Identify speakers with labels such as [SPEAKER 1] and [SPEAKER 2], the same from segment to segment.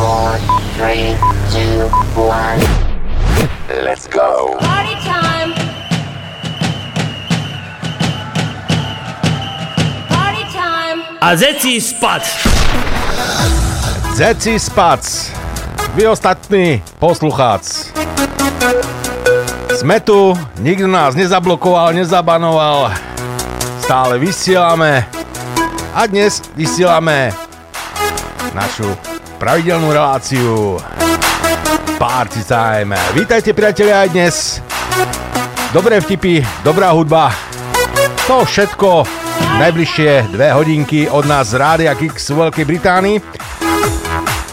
[SPEAKER 1] four, three, two, one.
[SPEAKER 2] Let's go.
[SPEAKER 3] Party time. Party time.
[SPEAKER 4] A zeci spať.
[SPEAKER 5] Zeci spac. Vy ostatní posluchác. Sme tu, nikto nás nezablokoval, nezabanoval. Stále vysielame. A dnes vysielame našu pravidelnú reláciu Party Time. Vítajte priatelia aj dnes. Dobré vtipy, dobrá hudba. To všetko najbližšie dve hodinky od nás z Rádia Kix v Veľkej Británii.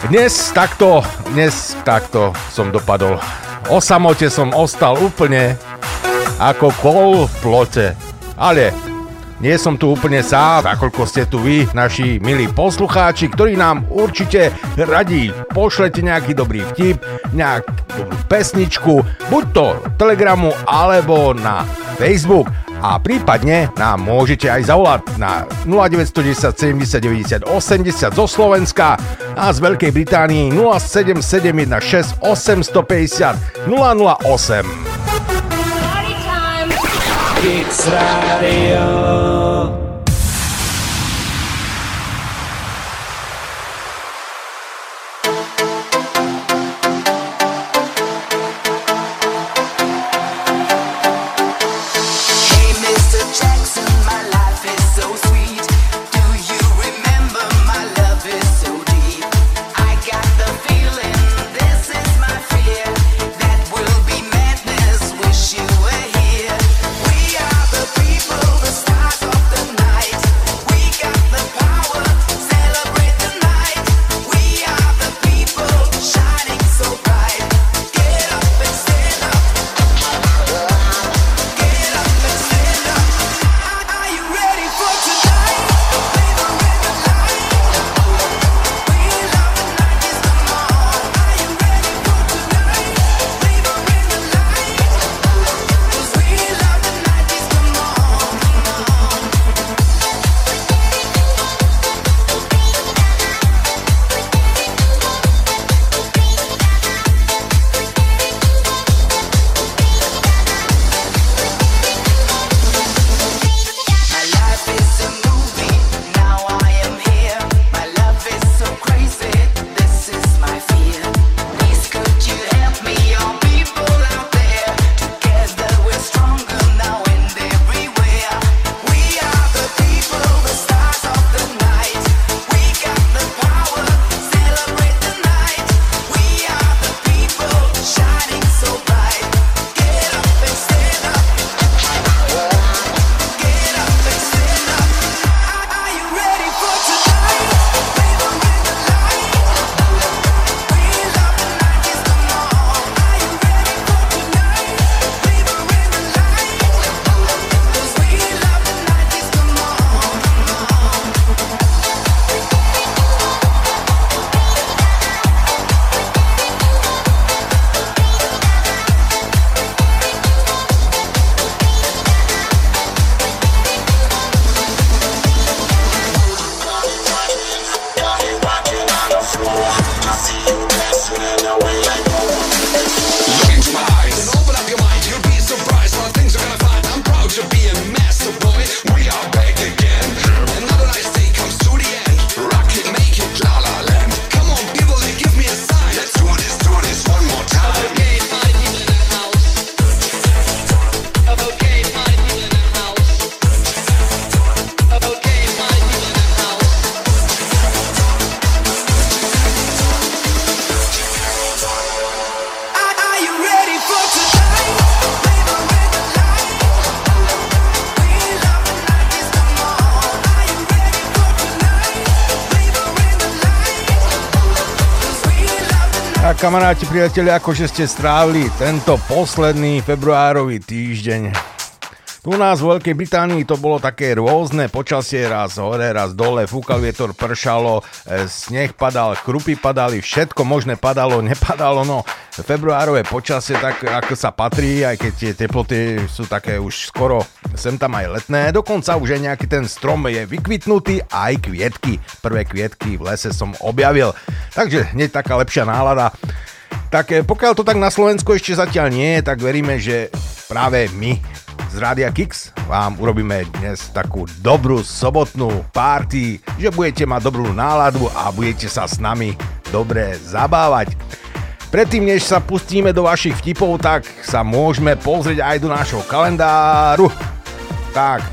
[SPEAKER 5] Dnes takto, dnes takto som dopadol. O samote som ostal úplne ako kol v plote. Ale nie som tu úplne sám, nakoľko ste tu vy, naši milí poslucháči, ktorí nám určite radí pošlete nejaký dobrý vtip, nejakú pesničku, buď to telegramu alebo na Facebook a prípadne nám môžete aj zavolať na 0910 70 90 80 zo Slovenska a z Veľkej Británii 07716 850 008.
[SPEAKER 3] Party time.
[SPEAKER 6] Kicks Radio.
[SPEAKER 5] Priatelia, akože ste strávili tento posledný februárový týždeň. U nás v Veľkej Británii to bolo také rôzne počasie, raz hore, raz dole, fúkal vietor, pršalo, e, sneh padal, krupy padali, všetko možné padalo, nepadalo, no februárové počasie, tak ako sa patrí, aj keď tie teploty sú také už skoro sem tam aj letné, dokonca už aj nejaký ten strom je vykvitnutý, aj kvietky, prvé kvietky v lese som objavil, takže hneď taká lepšia nálada. Tak e, pokiaľ to tak na Slovensku ešte zatiaľ nie je, tak veríme, že práve my z Rádia Kix vám urobíme dnes takú dobrú sobotnú party, že budete mať dobrú náladu a budete sa s nami dobre zabávať. Predtým, než sa pustíme do vašich vtipov, tak sa môžeme pozrieť aj do nášho kalendáru. Tak,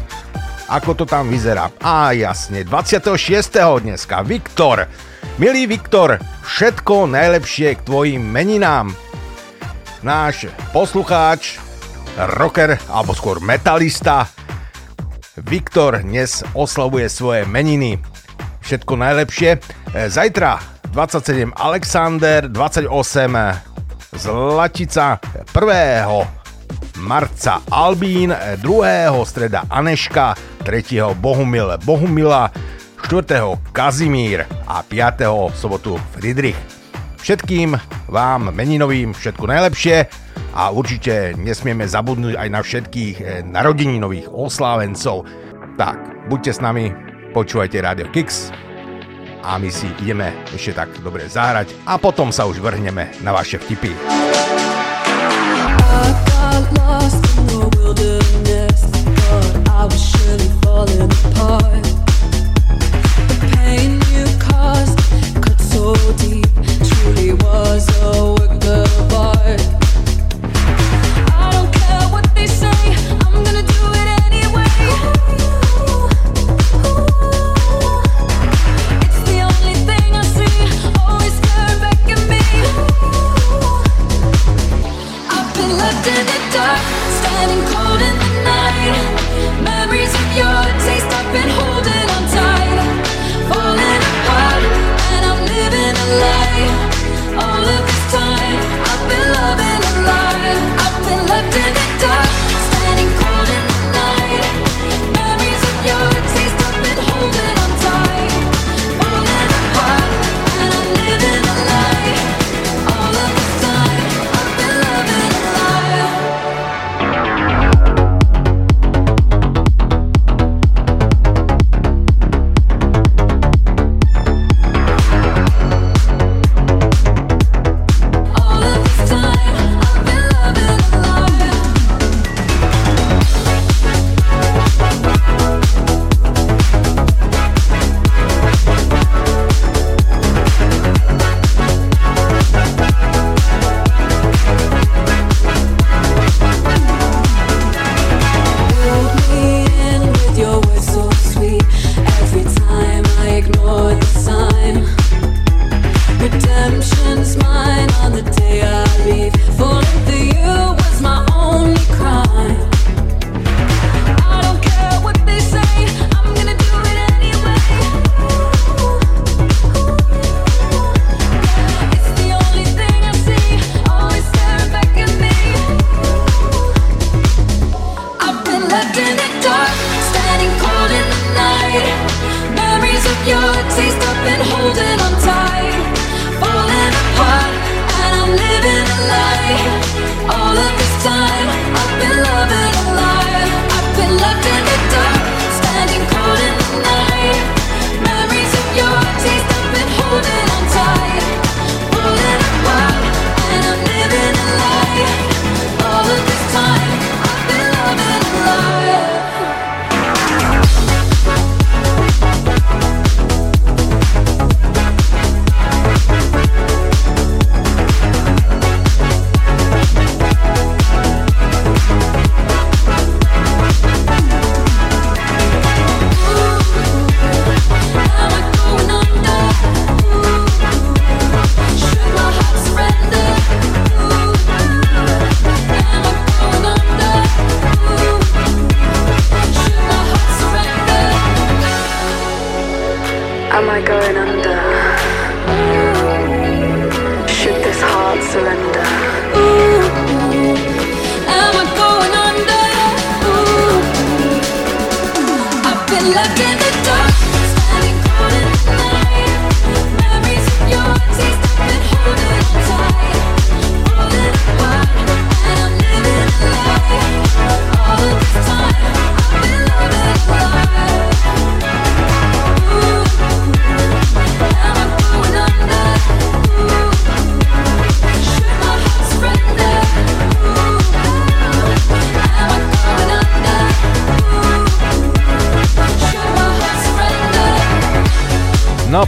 [SPEAKER 5] ako to tam vyzerá? Á, jasne, 26. dneska, Viktor. Milý Viktor, všetko najlepšie k tvojim meninám. Náš poslucháč, rocker, alebo skôr metalista, Viktor dnes oslavuje svoje meniny. Všetko najlepšie. Zajtra 27 Alexander, 28 Zlatica, 1. marca Albín, 2. streda Aneška, 3. Bohumil Bohumila, 4. Kazimír a 5. sobotu Friedrich. Všetkým vám meninovým všetko najlepšie a určite nesmieme zabudnúť aj na všetkých eh, narodeninových oslávencov. Tak, buďte s nami, počúvajte Radio Kix a my si ideme ešte tak dobre zahrať a potom sa už vrhneme na vaše vtipy.
[SPEAKER 7] I was surely falling apart. Standing cold in the night. Memories of your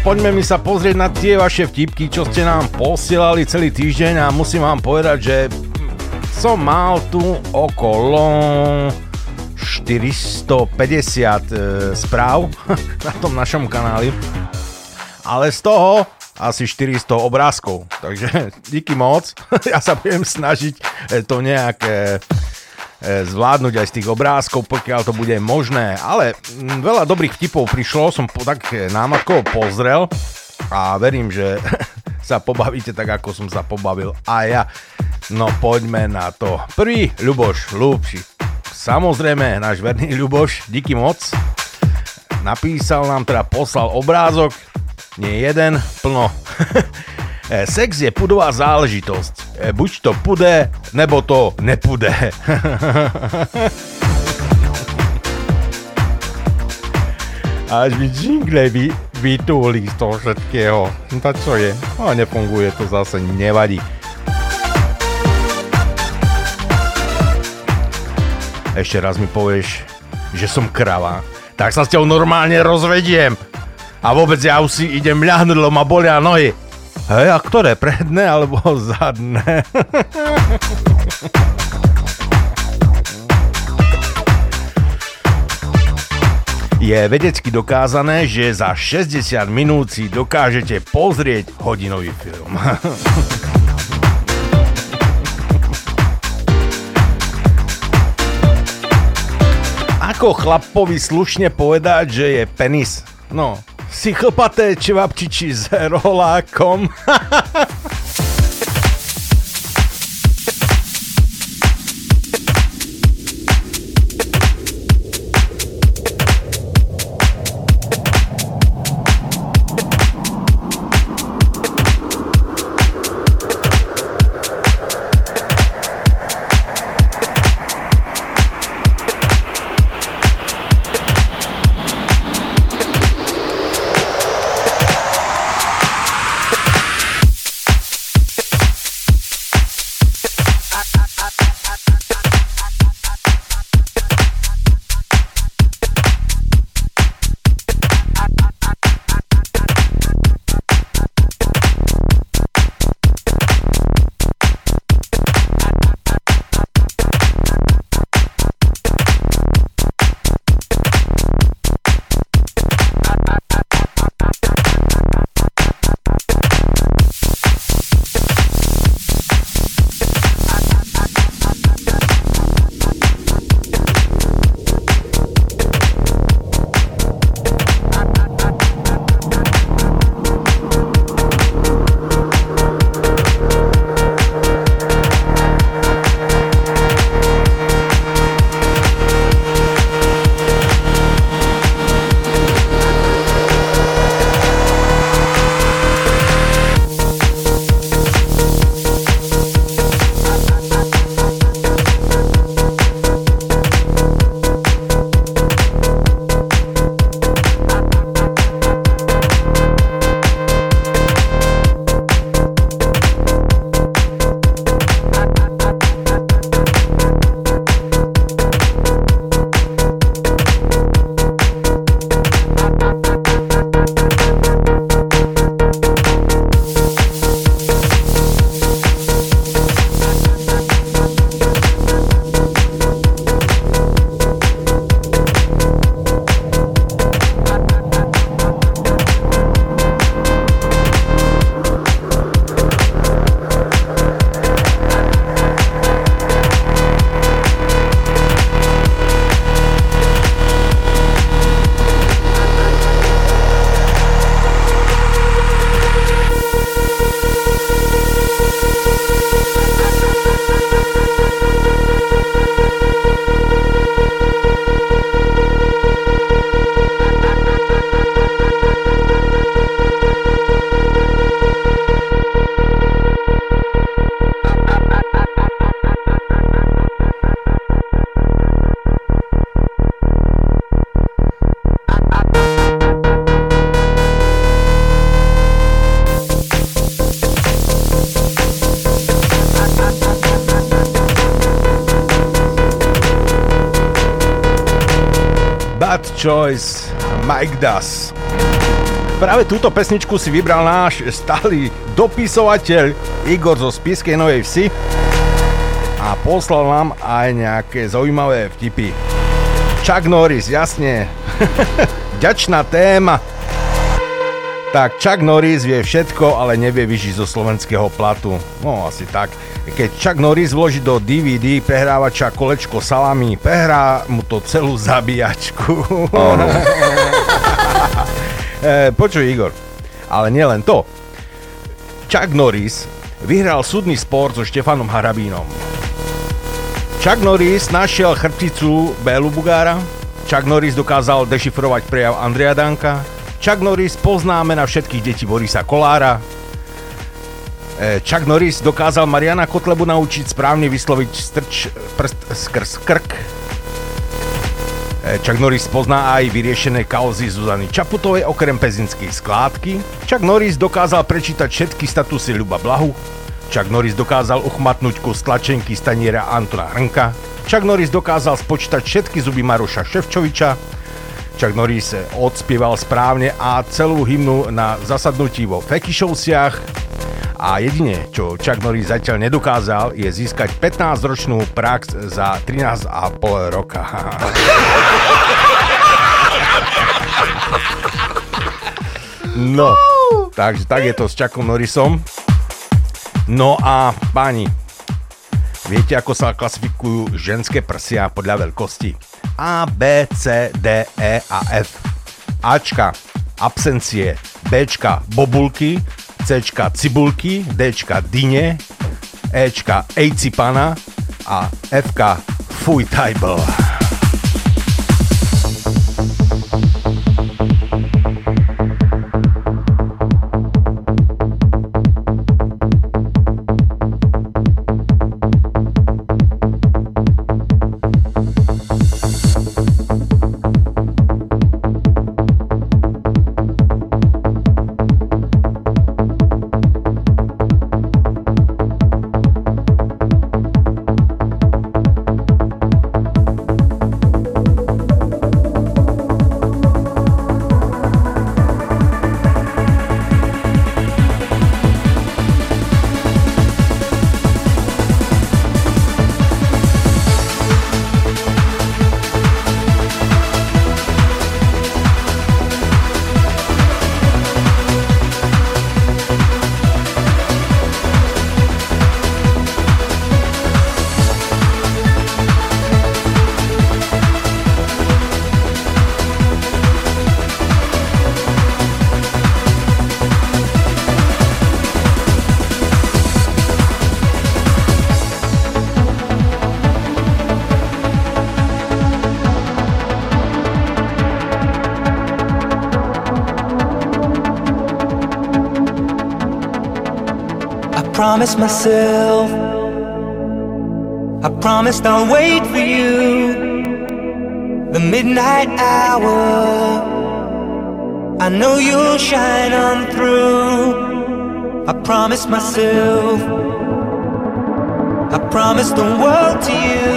[SPEAKER 5] poďme mi sa pozrieť na tie vaše vtipky, čo ste nám posielali celý týždeň a musím vám povedať, že som mal tu okolo 450 e, správ na tom našom kanáli, ale z toho asi 400 obrázkov. Takže díky moc. Ja sa budem snažiť e, to nejak e, e, zvládnuť aj z tých obrázkov, pokiaľ to bude možné. Ale mm, veľa dobrých vtipov prišlo, som tak e, námatkovo pozrel a verím, že sa pobavíte tak, ako som sa pobavil a ja. No poďme na to. Prvý, Ľuboš Lúbši. Samozrejme, náš verný Ľuboš, díky moc. Napísal nám, teda poslal obrázok, nie jeden, plno. E, Sex je pudová záležitosť. E, Buď to pude, nebo to nepude. Až mi jingle vy, vytúli z toho všetkého. No tak čo je? No nefunguje to zase, nevadí. Ešte raz mi povieš, že som krava. Tak sa s ťou normálne rozvediem. A vôbec ja už si idem ľahnúť, lebo ma bolia nohy. Hej, a ktoré? Predné alebo zadné? Je vedecky dokázané, že za 60 minút si dokážete pozrieť hodinový film. Ako chlapovi slušne povedať, že je penis? No, si chlpaté čevapčiči s rolákom. Choice, Mike Das. Práve túto pesničku si vybral náš stály dopisovateľ Igor zo Spiskej Novej Vsi a poslal nám aj nejaké zaujímavé vtipy. Chuck Norris, jasne. Ďačná téma. Tak Chuck Norris vie všetko, ale nevie vyžiť zo slovenského platu. No asi tak. Keď Chuck Norris vloží do DVD prehrávača kolečko salami, prehrá mu to celú zabíjačku. e, počuj Igor, ale nielen to. Chuck Norris vyhral súdny spor so Štefanom Harabínom. Chuck Norris našiel chrbticu Bélu Bugára, Chuck Norris dokázal dešifrovať prejav Andrea Danka, Chuck Norris poznáme na všetkých detí Borisa Kolára, E, Chuck Norris dokázal Mariana Kotlebu naučiť správne vysloviť strč prst skrz krk. E, Chuck Norris pozná aj vyriešené kauzy Zuzany Čaputovej okrem pezinskej skládky. Chuck Norris dokázal prečítať všetky statusy Ľuba Blahu. Chuck Norris dokázal uchmatnúť kus tlačenky staniera Antona Hrnka. Chuck Norris dokázal spočítať všetky zuby Maroša Ševčoviča. Chuck Norris odspieval správne a celú hymnu na zasadnutí vo Fekišovciach. A jedine, čo Chuck Norris zatiaľ nedokázal, je získať 15-ročnú prax za 13,5 roka. No, takže tak je to s Chuckom Norrisom. No a páni, viete, ako sa klasifikujú ženské prsia podľa veľkosti? A, B, C, D, E a F. Ačka, absencie, Bčka, bobulky, Cčka, cibulky, Dčka, dyne, Ečka, ejcipana a Fka, fuj tajbl.
[SPEAKER 8] Promised myself. I promised I'll wait for you. The midnight hour. I know you'll shine on through. I promised myself. I promised the world to you.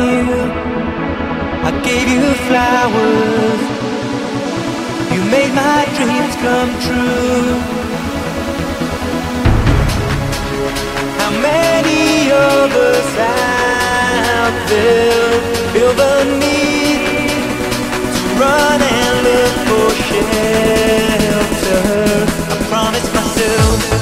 [SPEAKER 8] I gave you flowers. You made my dreams come true. Many of us out there feel the need to run and look for shelter? I promised myself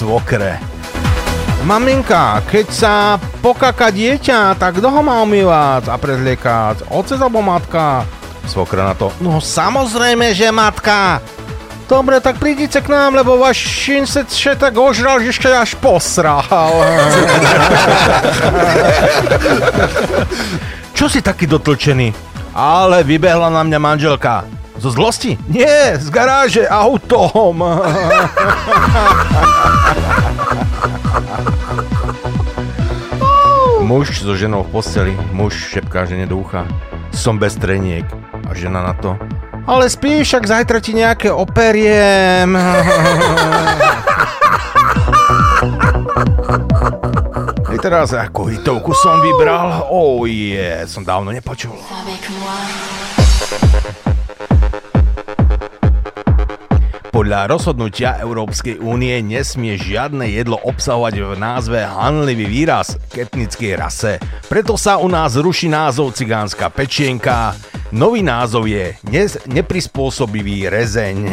[SPEAKER 5] svokre. Maminka, keď sa pokaka dieťa, tak kto ho má umývať a prezliekať? Otec alebo matka? Svokra na to, no samozrejme, že matka. Dobre, tak prídite k nám, lebo váš šin sa tak ožral, že ešte až posral. Čo si taký dotlčený? Ale vybehla na mňa manželka. Zo zlosti? Nie, z garáže autom. Muž so ženou v posteli, muž šepká žene do ucha. Som bez treniek. A žena na to. Ale spíš, však zajtra ti nejaké operiem. I teraz ako hitovku som vybral? Oh yeah, som dávno nepočul. Podľa rozhodnutia Európskej únie nesmie žiadne jedlo obsahovať v názve hanlivý výraz k etnickej rase. Preto sa u nás ruší názov cigánska pečienka. Nový názov je nes- neprispôsobivý rezeň.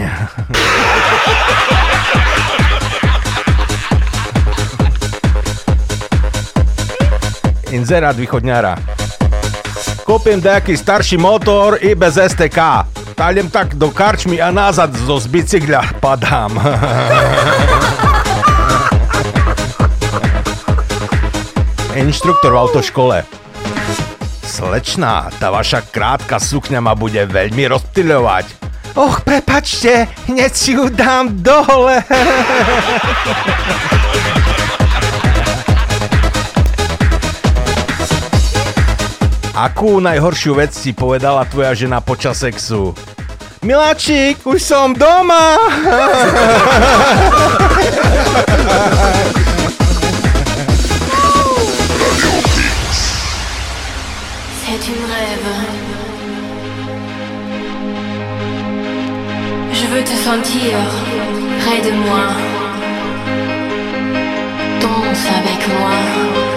[SPEAKER 5] Inzerát východňara. Kúpim nejaký starší motor i bez STK. Taliem tak do karčmy a nazad zo z bicykľa padám. Inštruktor v autoškole. Slečná, tá vaša krátka sukňa ma bude veľmi rozptyľovať. Och, prepačte, hneď si ju dám dole. Akú najhoršiu vec si povedala tvoja žena počas sexu? Miláčik, už som doma!
[SPEAKER 4] C'est une rêve. Je veux te sentir près de moi. Danse avec moi.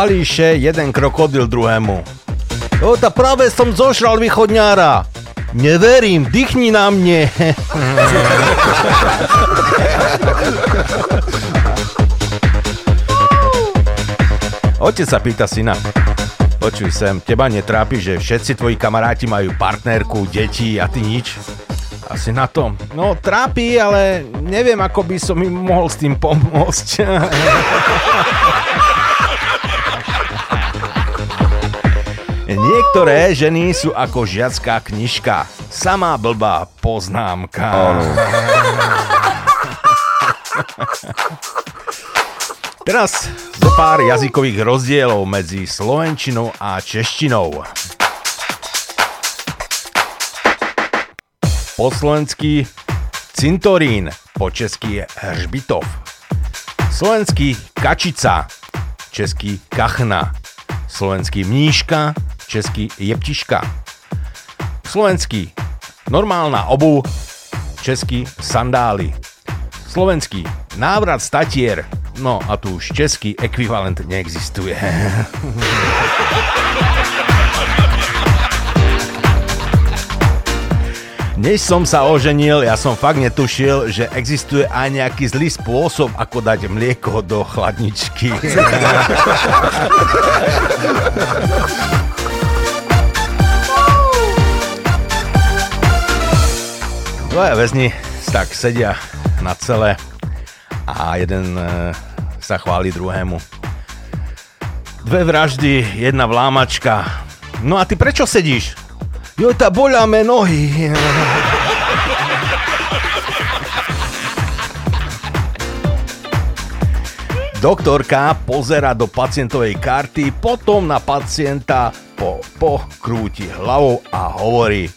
[SPEAKER 5] Chválíše jeden krokodil druhému. O, ta práve som zošral východňára. Neverím, dýchni na mne. Otec sa pýta syna. Počuj sem, teba netrápi, že všetci tvoji kamaráti majú partnerku, deti a ty nič? Asi na to. No, trápi, ale neviem, ako by som im mohol s tým pomôcť. Niektoré ženy sú ako žiacká knižka. Samá blbá poznámka. Teraz zo pár jazykových rozdielov medzi slovenčinou a češtinou. Po slovensky cintorín, po česky hřbitov. Slovenský kačica, český kachna. Slovenský mníška, český jeptiška. Slovenský normálna obu, český sandály. Slovenský návrat statier, no a tu už český ekvivalent neexistuje. Než som sa oženil, ja som fakt netušil, že existuje aj nejaký zlý spôsob, ako dať mlieko do chladničky. Dvaja väzni tak sedia na cele a jeden e, sa chváli druhému. Dve vraždy, jedna vlámačka. No a ty prečo sedíš? Jo, tá boľame nohy. Doktorka pozera do pacientovej karty, potom na pacienta po, pokrúti hlavou a hovorí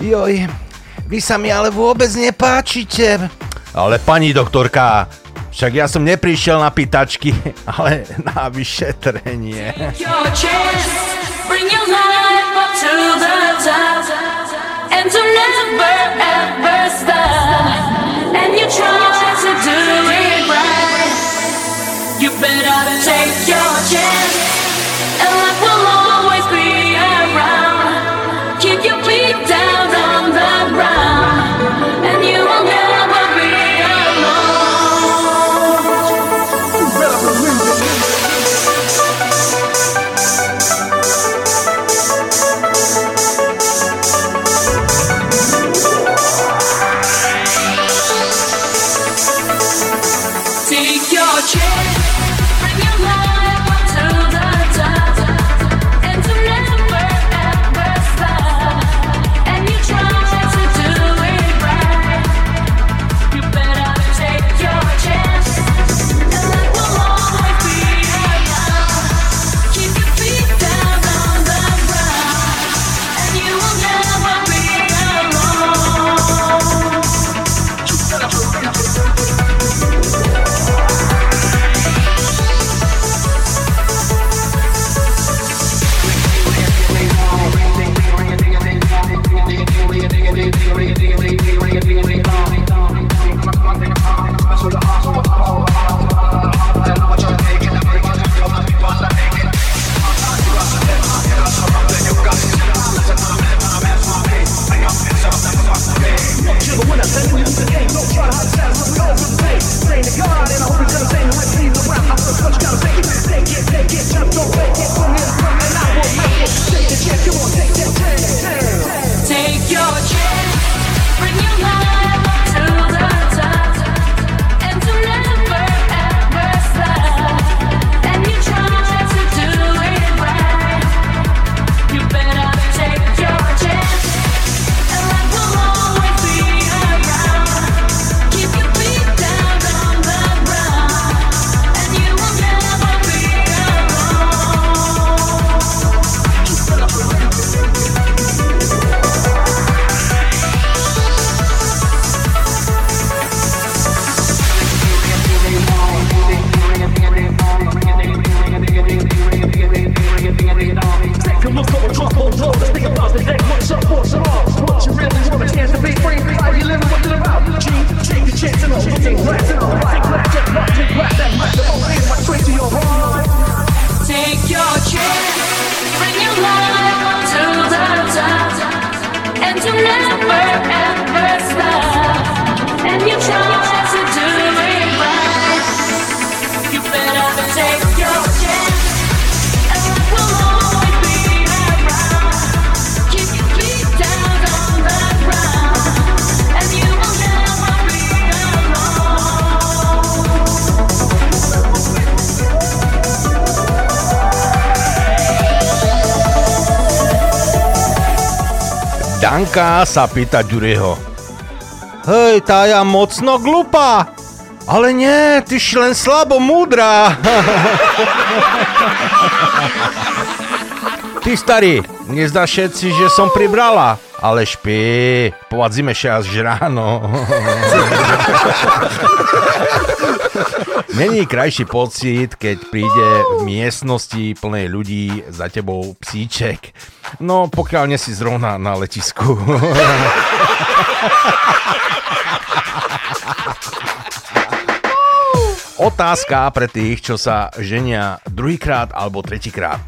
[SPEAKER 5] Joj, vy sa mi ale vôbec nepáčite. Ale pani doktorka, však ja som neprišiel na pýtačky, ale na vyšetrenie.
[SPEAKER 7] You better take your chance, and life will
[SPEAKER 5] Janka sa pýta Ďuriho. Hej, tá ja mocno glupá. Ale nie, ty si len slabo múdra. Ty starý, nezdá všetci, že som pribrala. Ale špí, povadzíme še až ráno. Není krajší pocit, keď príde v miestnosti plnej ľudí za tebou psíček. No, pokiaľ nie si zrovna na letisku. Otázka pre tých, čo sa ženia druhýkrát alebo tretíkrát.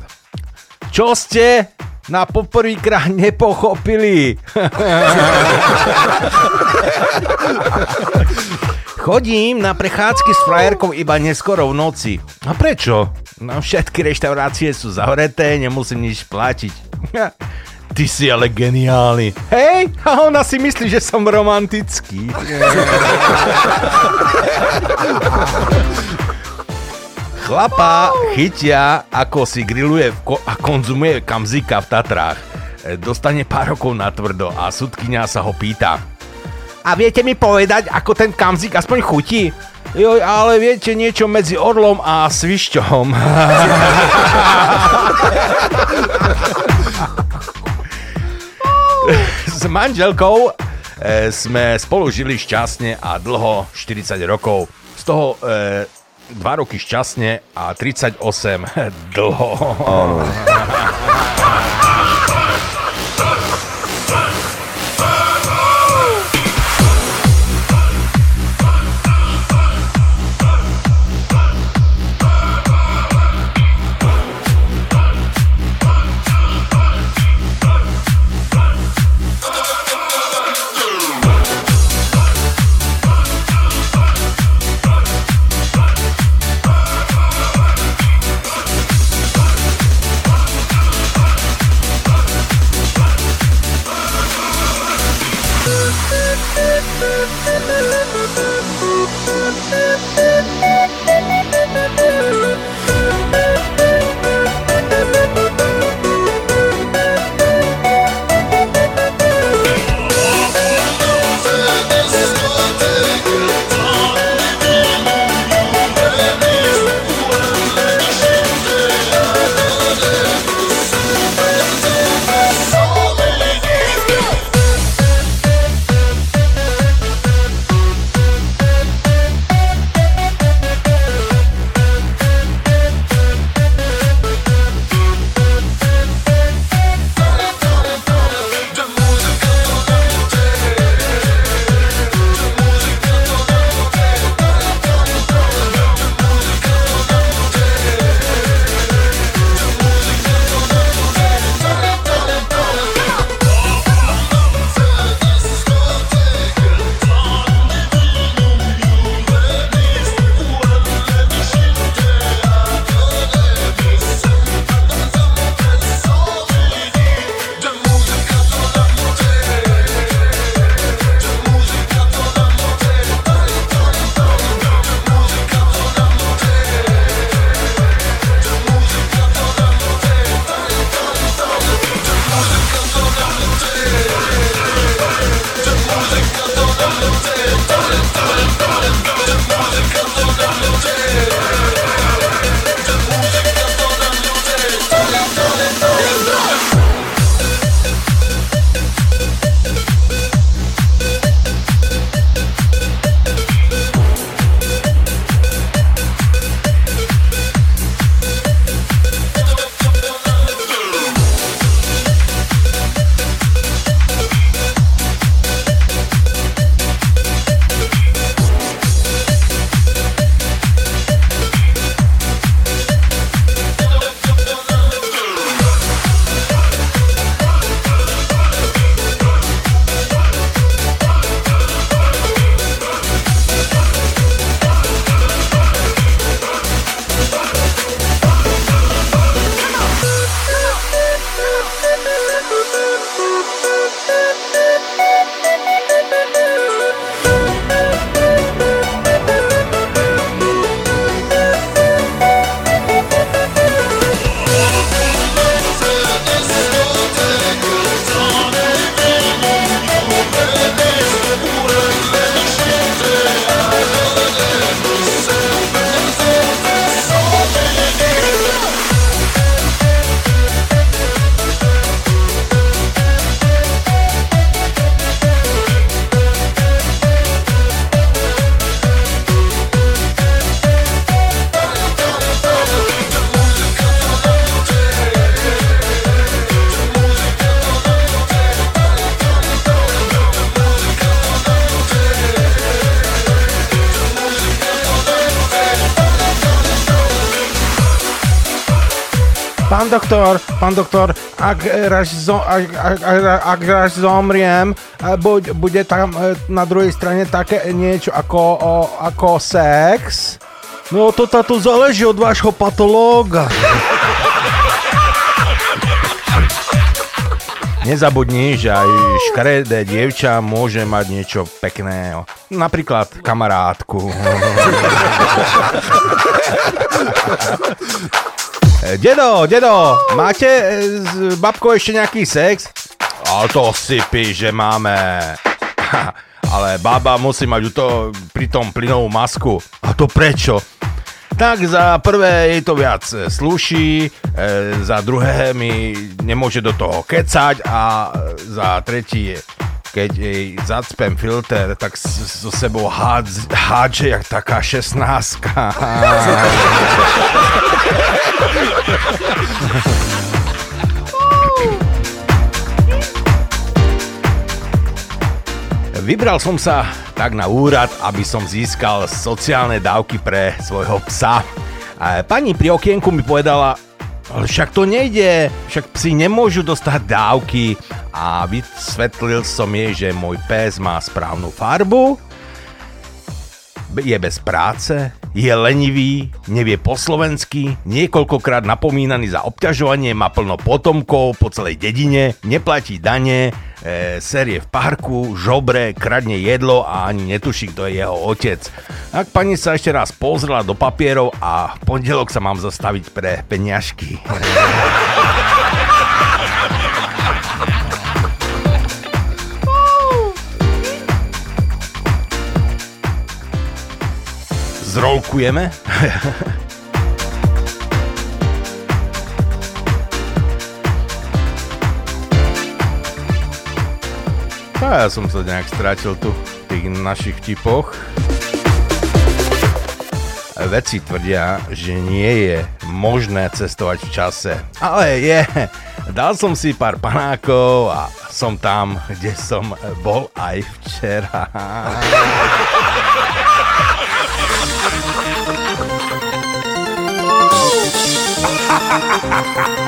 [SPEAKER 5] Čo ste na poprvýkrát nepochopili? Chodím na prechádzky s frajerkou iba neskoro v noci. A prečo? No všetky reštaurácie sú zahreté, nemusím nič platiť. Ty si ale geniálny. Hej, a ona si myslí, že som romantický. Chlapa chytia, ako si grilluje a konzumuje kamzika v Tatrách. E, Dostane pár rokov na tvrdo a sudkynia sa ho pýta. A viete mi povedať, ako ten kamzik aspoň chutí? Joj, ale viete niečo medzi orlom a svišťom. S manželkou e, sme spolu žili šťastne a dlho 40 rokov. Z toho e, 2 roky šťastne a 38 dlho. Pán pán doktor, ak raz, zo, ak, ak, ak, ak raz zomriem, e, buď, bude tam e, na druhej strane také niečo ako, o, ako sex? No to táto záleží od vášho patológa. Nezabudni, že aj škaredé dievča môže mať niečo pekné. Napríklad kamarátku. Dedo, dedo, máte e, s babkou ešte nejaký sex? A to si pí, že máme. Ale baba musí mať to, pri tom plynovú masku. A to prečo? Tak za prvé jej to viac e, slúši, e, za druhé mi nemôže do toho kecať a za tretí keď jej zacpem filter, tak so sebou hádže jak taká šestnáctka. Vybral som sa tak na úrad, aby som získal sociálne dávky pre svojho psa. Pani pri okienku mi povedala, ale však to nejde, však psi nemôžu dostať dávky. A vysvetlil som jej, že môj pes má správnu farbu, je bez práce, je lenivý, nevie po slovensky, niekoľkokrát napomínaný za obťažovanie, má plno potomkov po celej dedine, neplatí dane, e, série v parku, žobre, kradne jedlo a ani netuší, kto je jeho otec. Ak pani sa ešte raz pozrela do papierov a v pondelok sa mám zastaviť pre peňažky. Zrolkujeme? A ja som sa nejak strátil tu v tých našich vtipoch. Veci tvrdia, že nie je možné cestovať v čase. Ale je. Dal som si pár panákov a som tam, kde som bol aj včera.
[SPEAKER 9] Give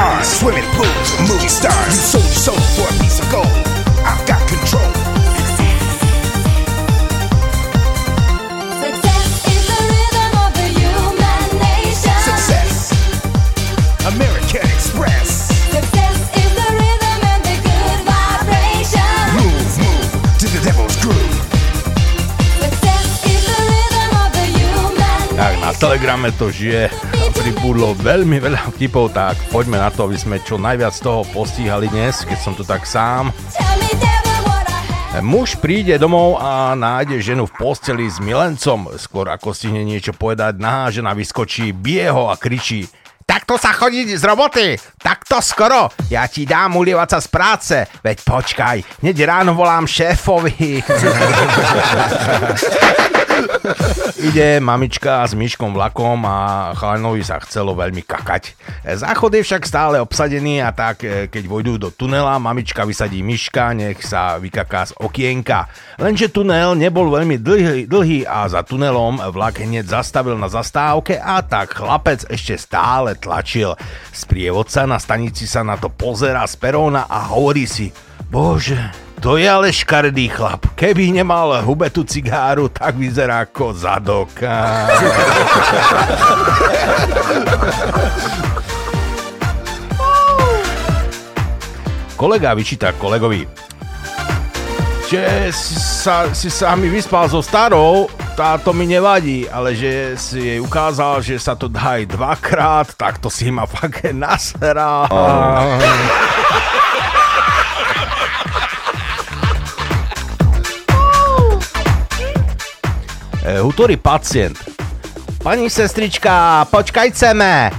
[SPEAKER 9] cars, swimming pools, movie stars. You sold your soul for a piece of gold. I've got control.
[SPEAKER 4] Success is the rhythm of the human nation.
[SPEAKER 9] American Express.
[SPEAKER 4] Success is the rhythm and the good vibration.
[SPEAKER 9] Move, move to the devil's groove.
[SPEAKER 4] Success is the rhythm of the human
[SPEAKER 5] Tak na Telegrame to žije. Pribudlo veľmi veľa vtipov, tak poďme na to, aby sme čo najviac z toho postíhali dnes, keď som tu tak sám. Muž príde domov a nájde ženu v posteli s milencom. Skôr ako stihne niečo povedať, nahá žena vyskočí, bije ho a kričí Takto sa chodí z roboty, takto skoro, ja ti dám ulievať sa z práce, veď počkaj, hneď ráno volám šéfovi. Ide mamička s myškom vlakom a chalanovi sa chcelo veľmi kakať. Záchod je však stále obsadený a tak, e, keď vojdú do tunela, mamička vysadí myška, nech sa vykaká z okienka. Lenže tunel nebol veľmi dlhý, dlhý a za tunelom vlak hneď zastavil na zastávke a tak chlapec ešte stále tlačil. Sprievodca na stanici sa na to pozera z peróna a hovorí si Bože, to je ale škaredý chlap. Keby nemal hubetu cigáru, tak vyzerá ako zadok. Kolega vyčíta kolegovi. Že si sa, si sa mi vyspal so starou, táto mi nevadí, ale že si jej ukázal, že sa to dá aj dvakrát, tak to si ma fakt nasral. E, Hutorí pacient. Pani sestrička, počkajceme.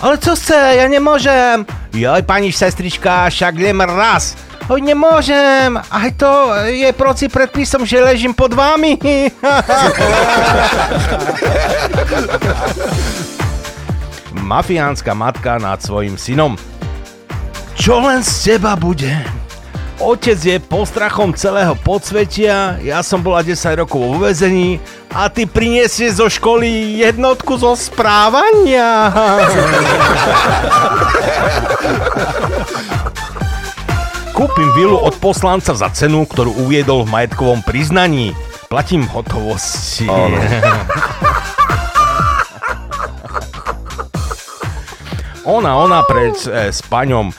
[SPEAKER 5] Ale co chce, ja nemôžem. Joj, pani sestrička, však len raz. Oj, nemôžem. Aj to je proci predpisom, že ležím pod vami. Mafiánska matka nad svojim synom. Čo len z teba bude? Otec je postrachom celého podsvetia, ja som bola 10 rokov vo vezení a ty priniesieš zo školy jednotku zo správania. Kúpim vilu od poslanca za cenu, ktorú uviedol v majetkovom priznaní. Platím hotovosti. Ona, ona pred e, spaňom.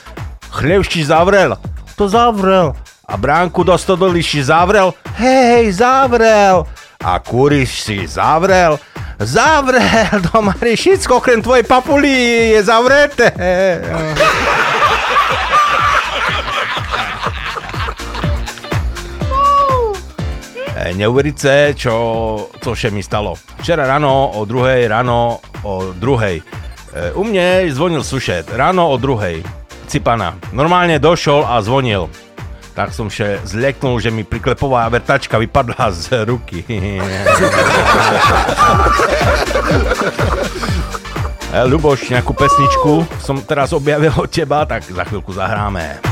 [SPEAKER 5] Chlevšti zavrel. To zavrel. A bránku do stodoliši zavrel. Hej, zavrel. A kuriš si zavrel. Zavrel, doma všetko okrem tvojej papuli je zavreté. E, Neuveríte, čo, čo vše mi stalo. Včera ráno o druhej, ráno o druhej. E, U mne zvonil sušet, ráno o druhej. Cipana. Normálne došol a zvonil. Tak som še zleknul, že mi priklepová vertačka vypadla z ruky. E, Ľuboš, nejakú pesničku som teraz objavil od teba, tak za chvíľku zahráme.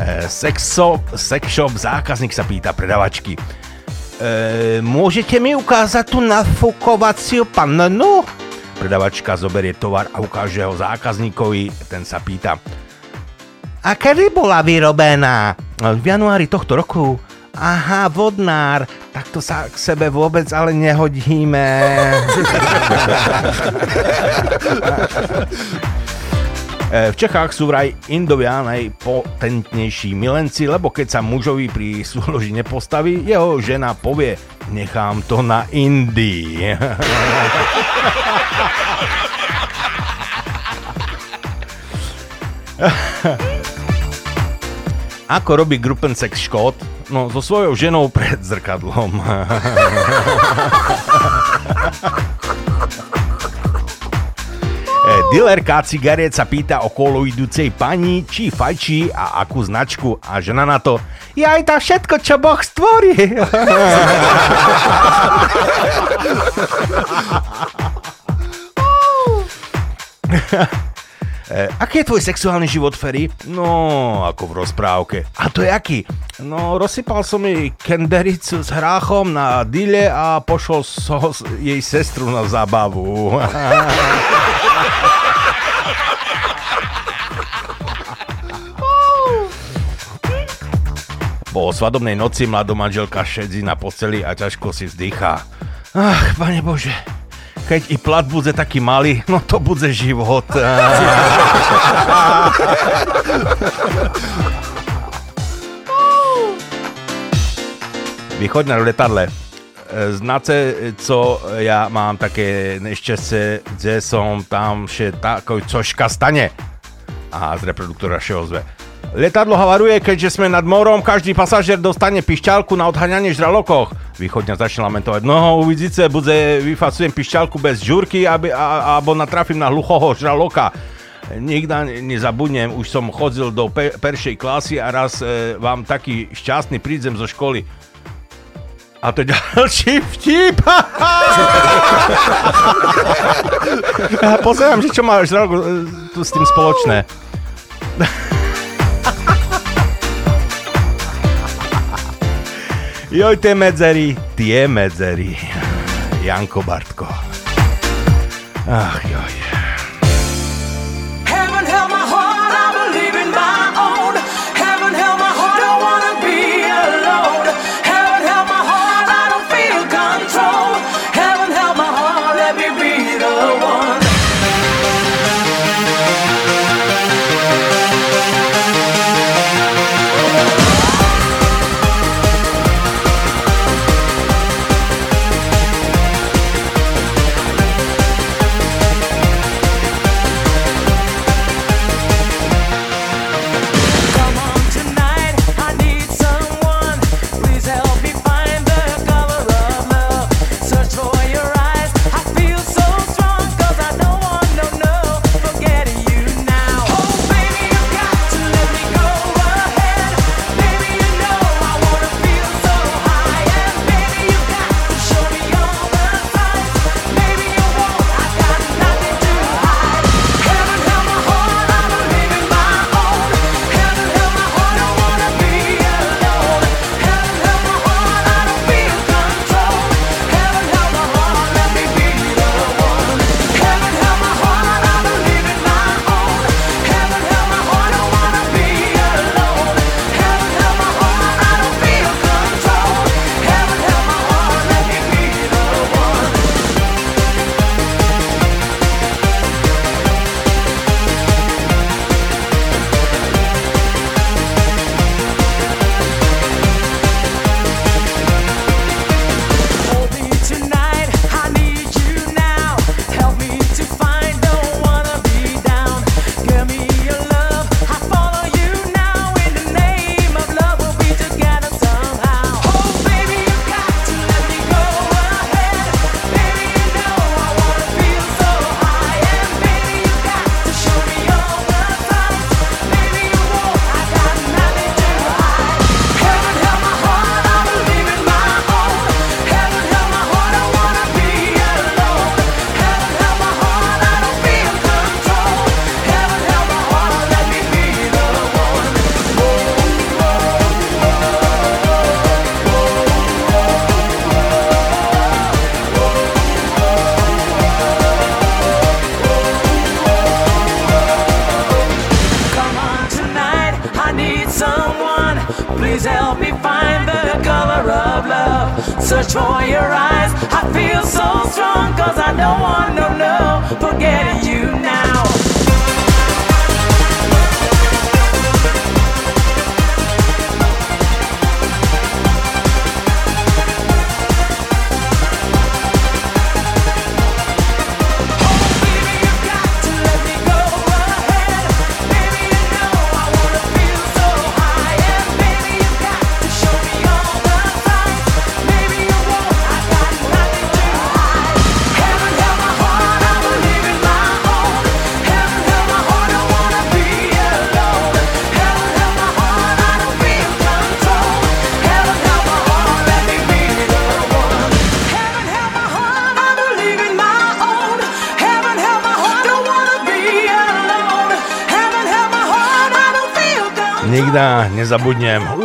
[SPEAKER 5] E, Sexo, sex shop zákazník sa pýta predavačky. E, môžete mi ukázať tú nafukovaciu pannu? Predavačka zoberie tovar a ukáže ho zákazníkovi, ten sa pýta. A kedy bola vyrobená? V januári tohto roku. Aha, vodnár, tak to sa k sebe vôbec ale nehodíme. V Čechách sú vraj Indovia najpotentnejší milenci, lebo keď sa mužovi pri súloži nepostaví, jeho žena povie, nechám to na Indii. Ako robí Gruppensex Škód? No, so svojou ženou pred zrkadlom. E, Dilerka cigariet sa pýta okolo idúcej pani, či fajčí a akú značku a žena na to ja aj tá všetko, čo Boh stvorí. nezabudnem.
[SPEAKER 8] E, aký je tvoj sexuálny život, Ferry? No, ako v rozprávke. A to je aký? No, rozsypal som jej kendericu s hráchom na dile a pošol so, jej sestru na zábavu. Po svadobnej noci mladá manželka šedzi na posteli a ťažko si vzdychá. Ach, pane Bože, keď i plat bude taký malý, no to bude život. Východné letadle. E, Znáte, co ja mám také nešťastie, kde som tam še takový cožka stane. A z reproduktora še ozve. Letadlo havaruje, keďže sme nad morom, každý pasažier dostane pišťalku na odhaňanie žralokoch. Východňa začne lamentovať. No, uvidíte, bude vyfacujem pišťalku bez žurky, aby, a, alebo natrafím na hluchoho žraloka. Nikda nezabudnem, už som chodil do pe- peršej klasy a raz e, vám taký šťastný prídem zo školy. A to ďalší vtip. Pozerám, že čo má žralok e, tu s tým spoločné. Joj, tie medzery, tie medzery. Janko Bartko. Ach, joj.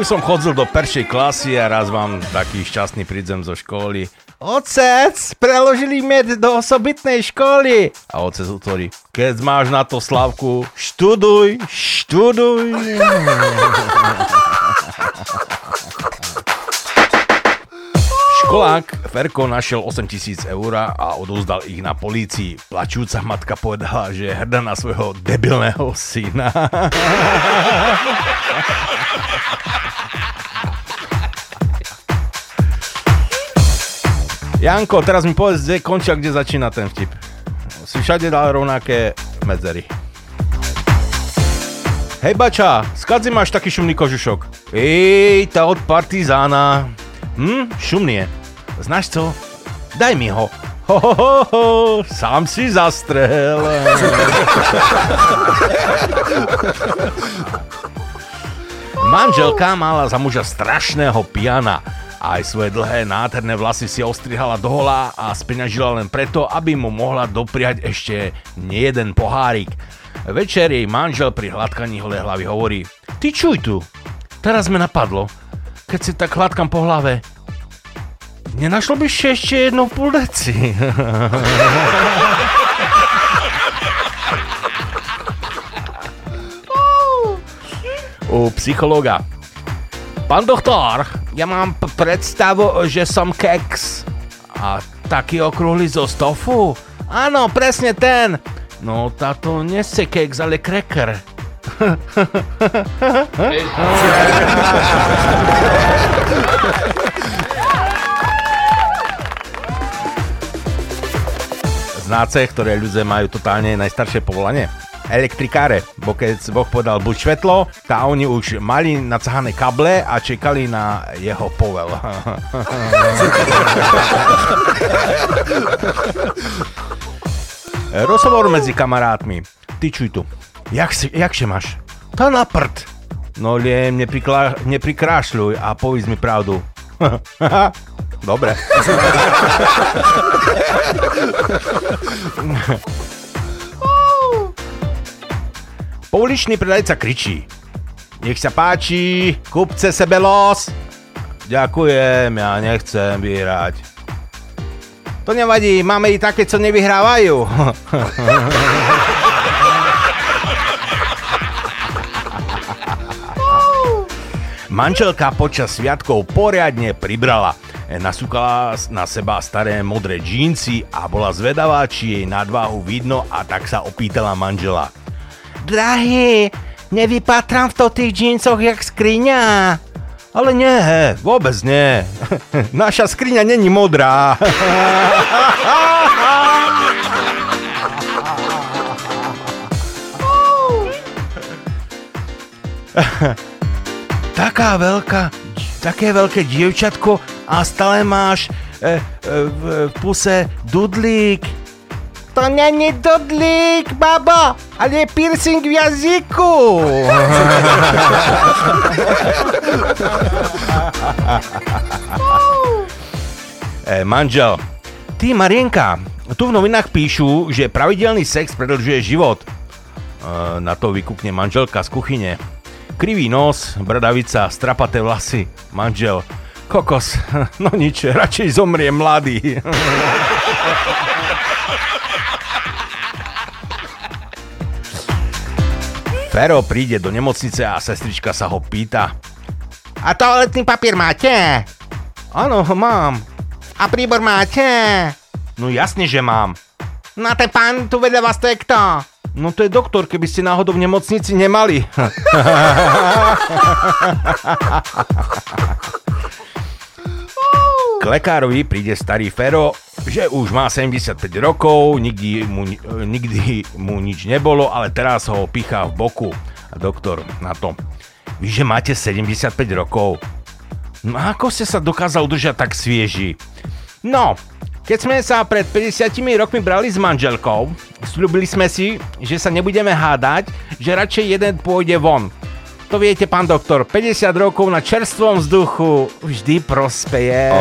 [SPEAKER 5] Som chodil do peršej klasy a raz vám taký šťastný prídzem zo školy. Otec, preložili med do osobitnej školy. A otec utvorí, keď máš na to slavku, študuj, študuj. Školák Ferko našiel 8000 eur a odovzdal ich na polícii. Plačúca matka povedala, že je hrdá na svojho debilného syna. Janko, teraz mi povedz, kde končí kde začína ten vtip. Si všade dal rovnaké medzery. Hej bača, skadzi máš taký šumný kožušok? Ej, tá od partizána. Hm, šumný je. Znáš co? Daj mi ho. Ho, ho, ho, ho, sám si zastrel. Manželka mala za muža strašného piana. Aj svoje dlhé nádherné vlasy si ostrihala dohola a speňažila len preto, aby mu mohla dopriať ešte nejeden pohárik. Večer jej manžel pri hladkaní holej hlavy hovorí Ty čuj tu, teraz me napadlo, keď si tak hladkám po hlave, nenašlo by si ešte jednu půl deci. U psychologa. Pán doktor, ja mám p- predstavu, že som keks. A taký okrúhly zo stofu? Áno, presne ten. No, táto nese keks, ale kreker. Znáce, ktoré ľudia majú totálne najstaršie povolanie? Elektrikáre, bo keď Boh podal buď svetlo, tá oni už mali nacahané kable a čekali na jeho povel. Rozhovor medzi kamarátmi. Ty čuj tu. Jak, si, jak še máš? Tá na prd. No liem, nepriklá, neprikrášľuj a povedz mi pravdu. Dobre. Pouličný predajca kričí. Nech sa páči, kupce sebe los. Ďakujem, ja nechcem vyhrať. To nevadí, máme i také, co nevyhrávajú. Manželka počas sviatkov poriadne pribrala. Nasúkala na seba staré modré džínsy a bola zvedavá, či jej nadváhu vidno a tak sa opýtala manžela. Drahý, nevypatrám v to tých džínsoch jak skriňa. Ale nie, vôbec nie. Naša skriňa není modrá. Taká veľká, také veľké dievčatko a stále máš e, e, v puse dudlík. To není dudlík, babo, ale piercing v jazyku. e, manžel, ty Marienka, tu v novinách píšu, že pravidelný sex predlžuje život. E, na to vykúkne manželka z kuchyne. Krivý nos, bradavica, strapaté vlasy, manžel. Kokos, no nič, radšej zomrie mladý. Fero príde do nemocnice a sestrička sa ho pýta. A toaletný papier máte? Áno, mám. A príbor máte? No jasne, že mám. No ten pán tu vedľa vás to je kto? No to je doktor, keby ste náhodou v nemocnici nemali. K lekárovi príde starý Fero, že už má 75 rokov, nikdy mu, ni- nikdy mu nič nebolo, ale teraz ho pichá v boku. A doktor na to. Vy, že máte 75 rokov? No ako ste sa dokázal udržať tak svieži? No, keď sme sa pred 50 rokmi brali s manželkou, slúbili sme si, že sa nebudeme hádať, že radšej jeden pôjde von. To viete, pán doktor, 50 rokov na čerstvom vzduchu vždy prospeje.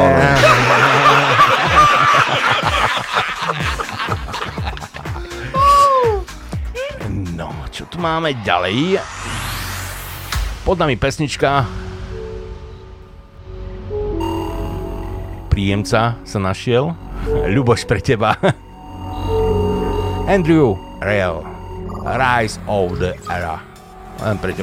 [SPEAKER 5] No, čo tu máme ďalej? Pod nami pesnička. Príjemca sa našiel. Ľuboš pre teba. Andrew Rail. Rise of the Era. Len pre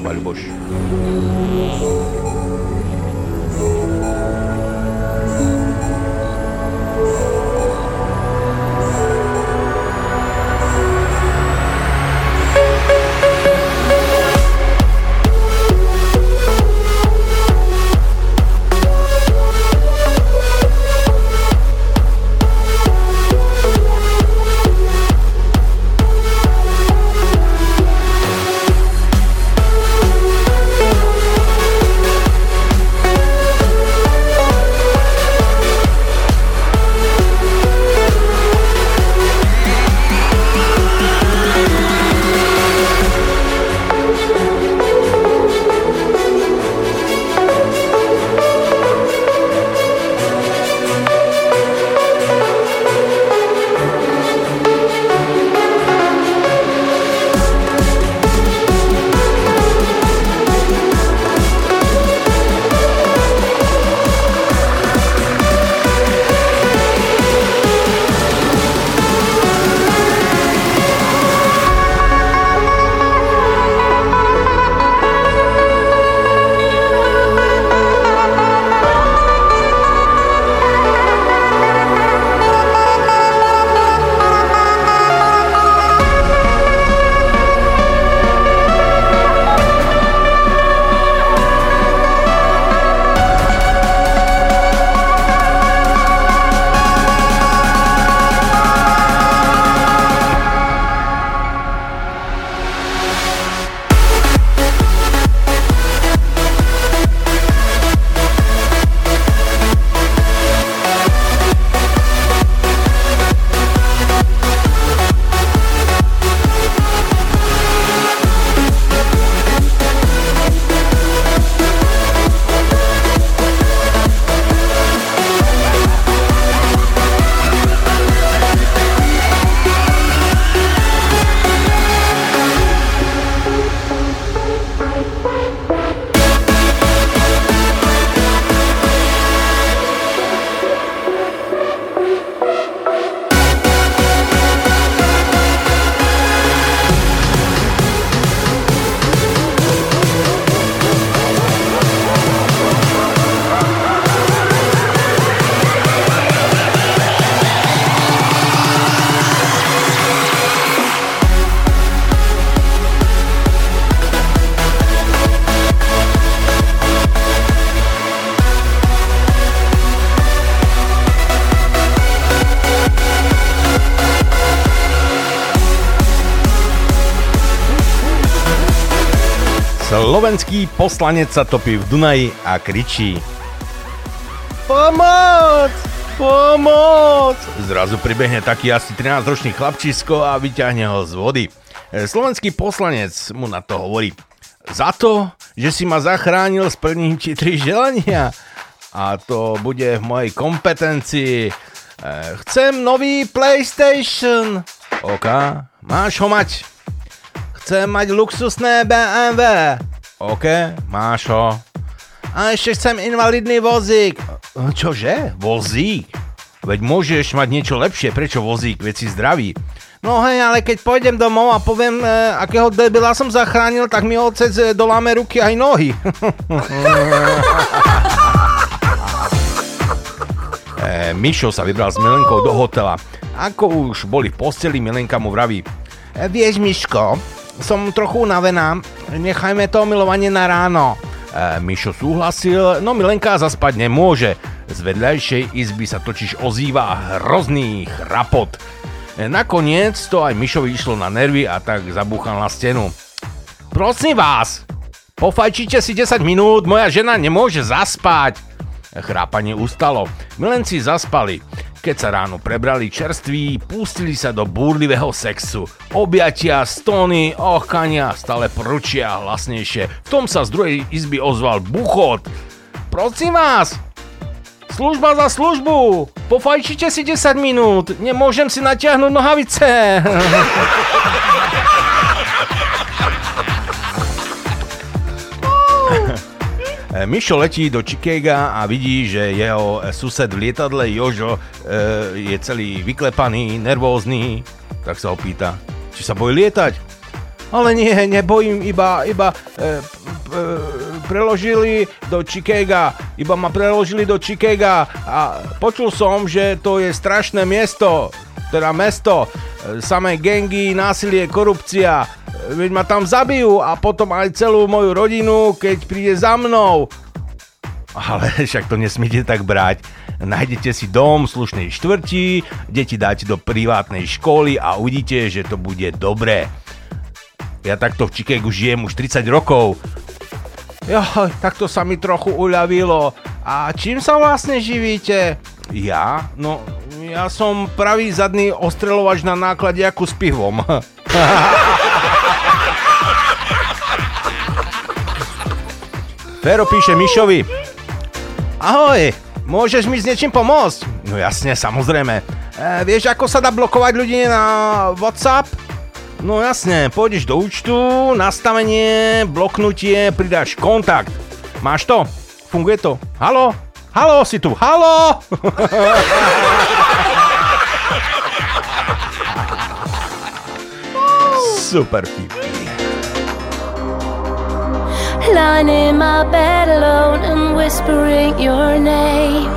[SPEAKER 5] poslanec sa topí v Dunaji a kričí Pomoc! Pomoc! Zrazu pribehne taký asi 13-ročný chlapčisko a vyťahne ho z vody. E, Slovenský poslanec mu na to hovorí Za to, že si ma zachránil, splním ti tri želania. A to bude v mojej kompetencii. E, Chcem nový PlayStation. OK, máš ho mať. Chcem mať luxusné BMW. OK, máš ho. A ešte chcem invalidný vozík. Čože? Vozík? Veď môžeš mať niečo lepšie, prečo vozík, veď si zdravý. No hej, ale keď pôjdem domov a poviem, e, akého debila som zachránil, tak mi otec e, doláme ruky aj nohy. e, Mišo sa vybral s Milenkou do hotela. Ako už boli v posteli, Milenka mu vraví. E, vieš, Miško, som trochu unavená, nechajme to milovanie na ráno. E, Mišo súhlasil, no Milenka zaspať nemôže. Z vedľajšej izby sa totiž ozýva hrozný chrapot. E, nakoniec to aj Mišovi išlo na nervy a tak zabúchal na stenu. Prosím vás, pofajčite si 10 minút, moja žena nemôže zaspať. Chrápanie ustalo. Milenci zaspali. Keď sa ráno prebrali čerství, pustili sa do búrlivého sexu. Objatia, stony, ochkania stále prúčia hlasnejšie. V tom sa z druhej izby ozval buchot. Prosím vás, služba za službu, pofajčite si 10 minút, nemôžem si natiahnuť nohavice. Mišo letí do Chicaga a vidí, že jeho e, sused v lietadle Jožo e, je celý vyklepaný, nervózny, tak sa ho pýta, či sa bojí lietať. Ale nie, nebojím, iba, iba e, e, preložili do Chicaga, iba ma preložili do Chicaga a počul som, že to je strašné miesto, teda mesto, samé gengy, násilie, korupcia, veď ma tam zabijú a potom aj celú moju rodinu, keď príde za mnou. Ale však to nesmiete tak brať. Nájdete si dom v slušnej štvrti, deti dáte do privátnej školy a uvidíte, že to bude dobré. Ja takto v Chicagu žijem už 30 rokov. Jo, takto sa mi trochu uľavilo. A čím sa vlastne živíte? Ja? No, ja som pravý zadný ostrelovač na nákladiaku s pivom. Fero píše Mišovi. Ahoj, môžeš mi s niečím pomôcť? No jasne, samozrejme. E, vieš, ako sa dá blokovať ľudí na WhatsApp? No jasne, pôjdeš do účtu, nastavenie, bloknutie, pridáš kontakt. Máš to? Funguje to? Halo? Halo, si tu? Halo? Super vtip.
[SPEAKER 4] Lying in my bed alone and whispering your name.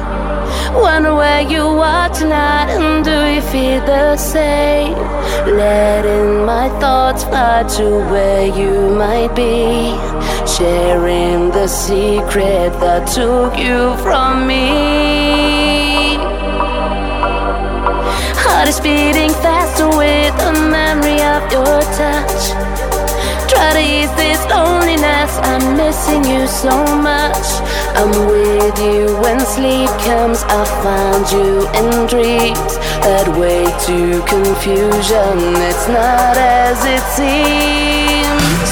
[SPEAKER 4] Wonder where you are tonight and do you feel the same? Letting my thoughts fly to where you might be. Sharing the secret that took you from me. Heart is beating faster with the memory of your touch. Try to ease this loneliness. I'm missing you so much. I'm with you when sleep comes. I find you in dreams that way to confusion. It's not as it seems.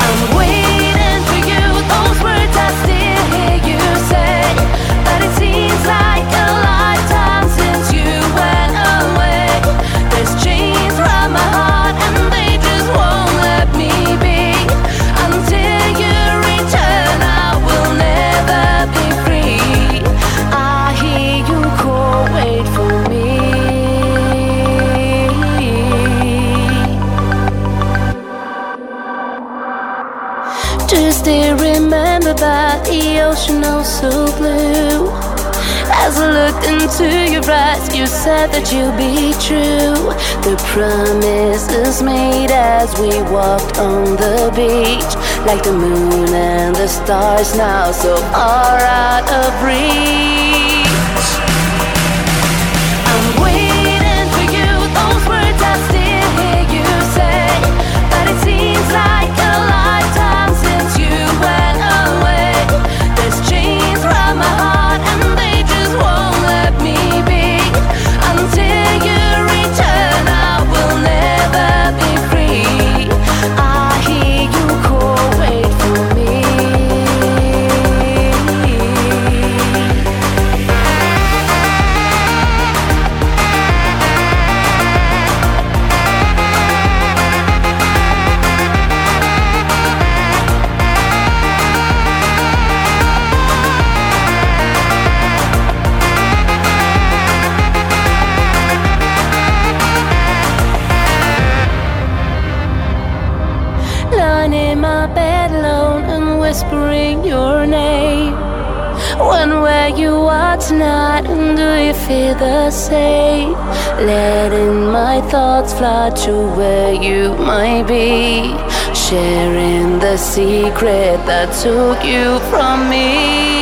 [SPEAKER 4] I'm waiting by the ocean oh so blue? As I looked into your eyes, you said that you'd be true. The promise is made as we walked on the beach, like the moon and the stars now so far out of reach. Wonder where you are tonight and do you feel the same? Letting my thoughts fly to where you might be. Sharing the secret that took you from me.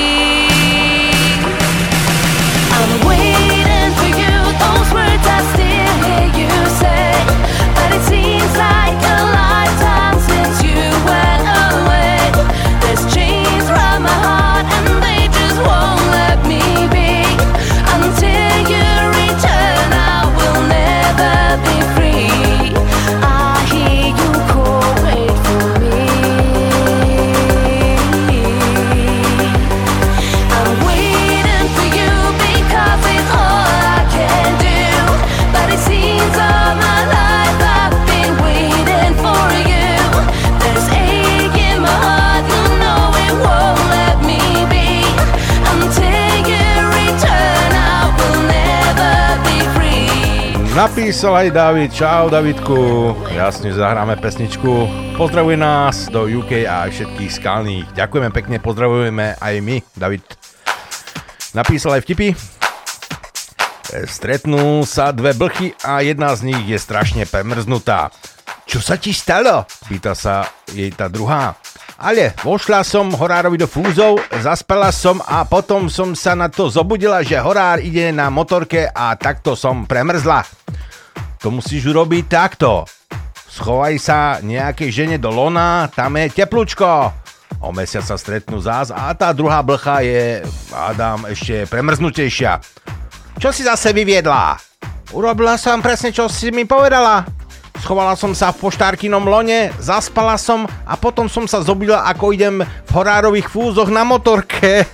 [SPEAKER 5] Napísal aj David, čau Davidku, jasne zahráme pesničku. Pozdravuje nás do UK a všetkých skalných. Ďakujeme pekne, pozdravujeme aj my, David. Napísal aj vtipy. Stretnú sa dve blchy a jedna z nich je strašne premrznutá. Čo sa ti stalo? Pýta sa jej tá druhá. Ale vošla som horárovi do fúzov, zaspala som a potom som sa na to zobudila, že horár ide na motorke a takto som premrzla. To musíš urobiť takto. Schovaj sa nejakej žene do lona, tam je teplúčko. O mesiac sa stretnú zás a tá druhá blcha je, Adam, ešte premrznutejšia. Čo si zase vyviedla? Urobila som presne, čo si mi povedala. Schovala som sa v poštárkinom lone, zaspala som a potom som sa zobudila, ako idem v horárových fúzoch na motorke.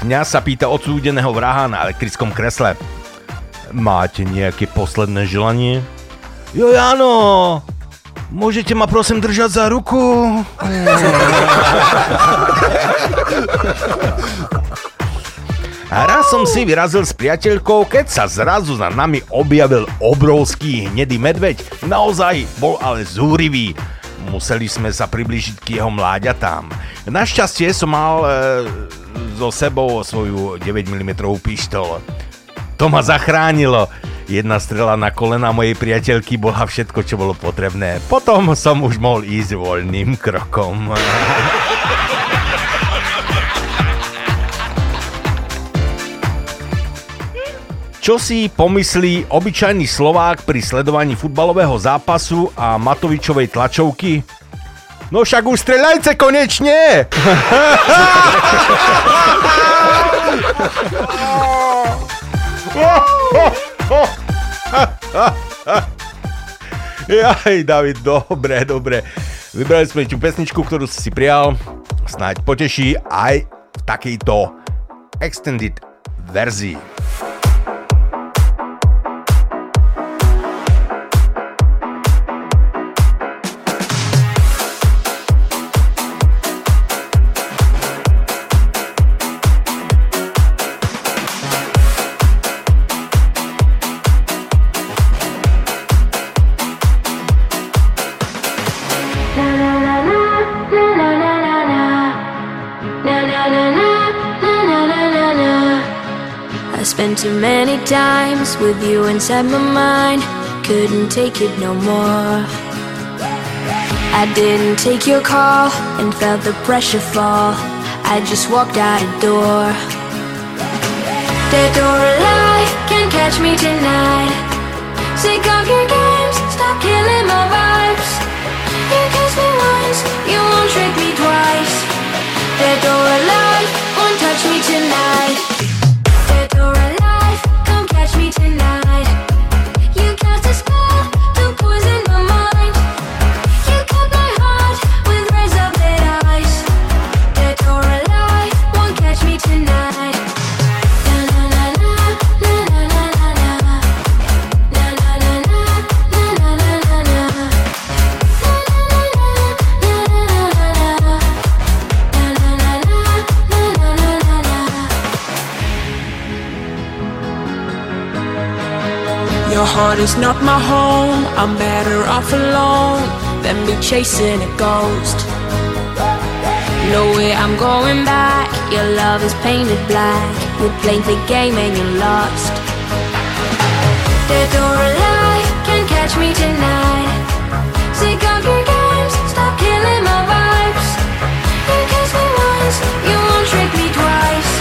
[SPEAKER 5] Kňaz sa pýta odsúdeného vraha na elektrickom kresle. Máte nejaké posledné želanie? Jo, áno. Môžete ma prosím držať za ruku? A raz som si vyrazil s priateľkou, keď sa zrazu za nami objavil obrovský hnedý medveď. Naozaj bol ale zúrivý. Museli sme sa priblížiť k jeho mláďatám. Našťastie som mal e, so sebou svoju 9 mm pištol. To ma zachránilo. Jedna strela na kolena mojej priateľky bola všetko, čo bolo potrebné. Potom som už mohol ísť voľným krokom. Čo si pomyslí obyčajný Slovák pri sledovaní futbalového zápasu a Matovičovej tlačovky? No však už streľajte konečne! Jaj, David, dobre, dobre. Vybrali sme tú pesničku, ktorú si si prijal. Snáď poteší aj v takejto extended verzii.
[SPEAKER 7] Spent too many times with you inside my mind. Couldn't take it no more. I didn't take your call and felt the pressure fall. I just walked out the door. Dead or alive, can't catch me tonight. Sick of your games, stop killing my vibes. You kiss me once, you won't trick me twice. Dead or alive, won't touch me tonight touch me tonight. Heart
[SPEAKER 8] is not my home. I'm better off alone than be chasing a ghost.
[SPEAKER 7] No way I'm going back. Your love is painted black. You played the game and you lost. Dead or alive, can't catch me tonight. Sick of your games, stop killing my vibes. You kiss me once, you won't trick me twice.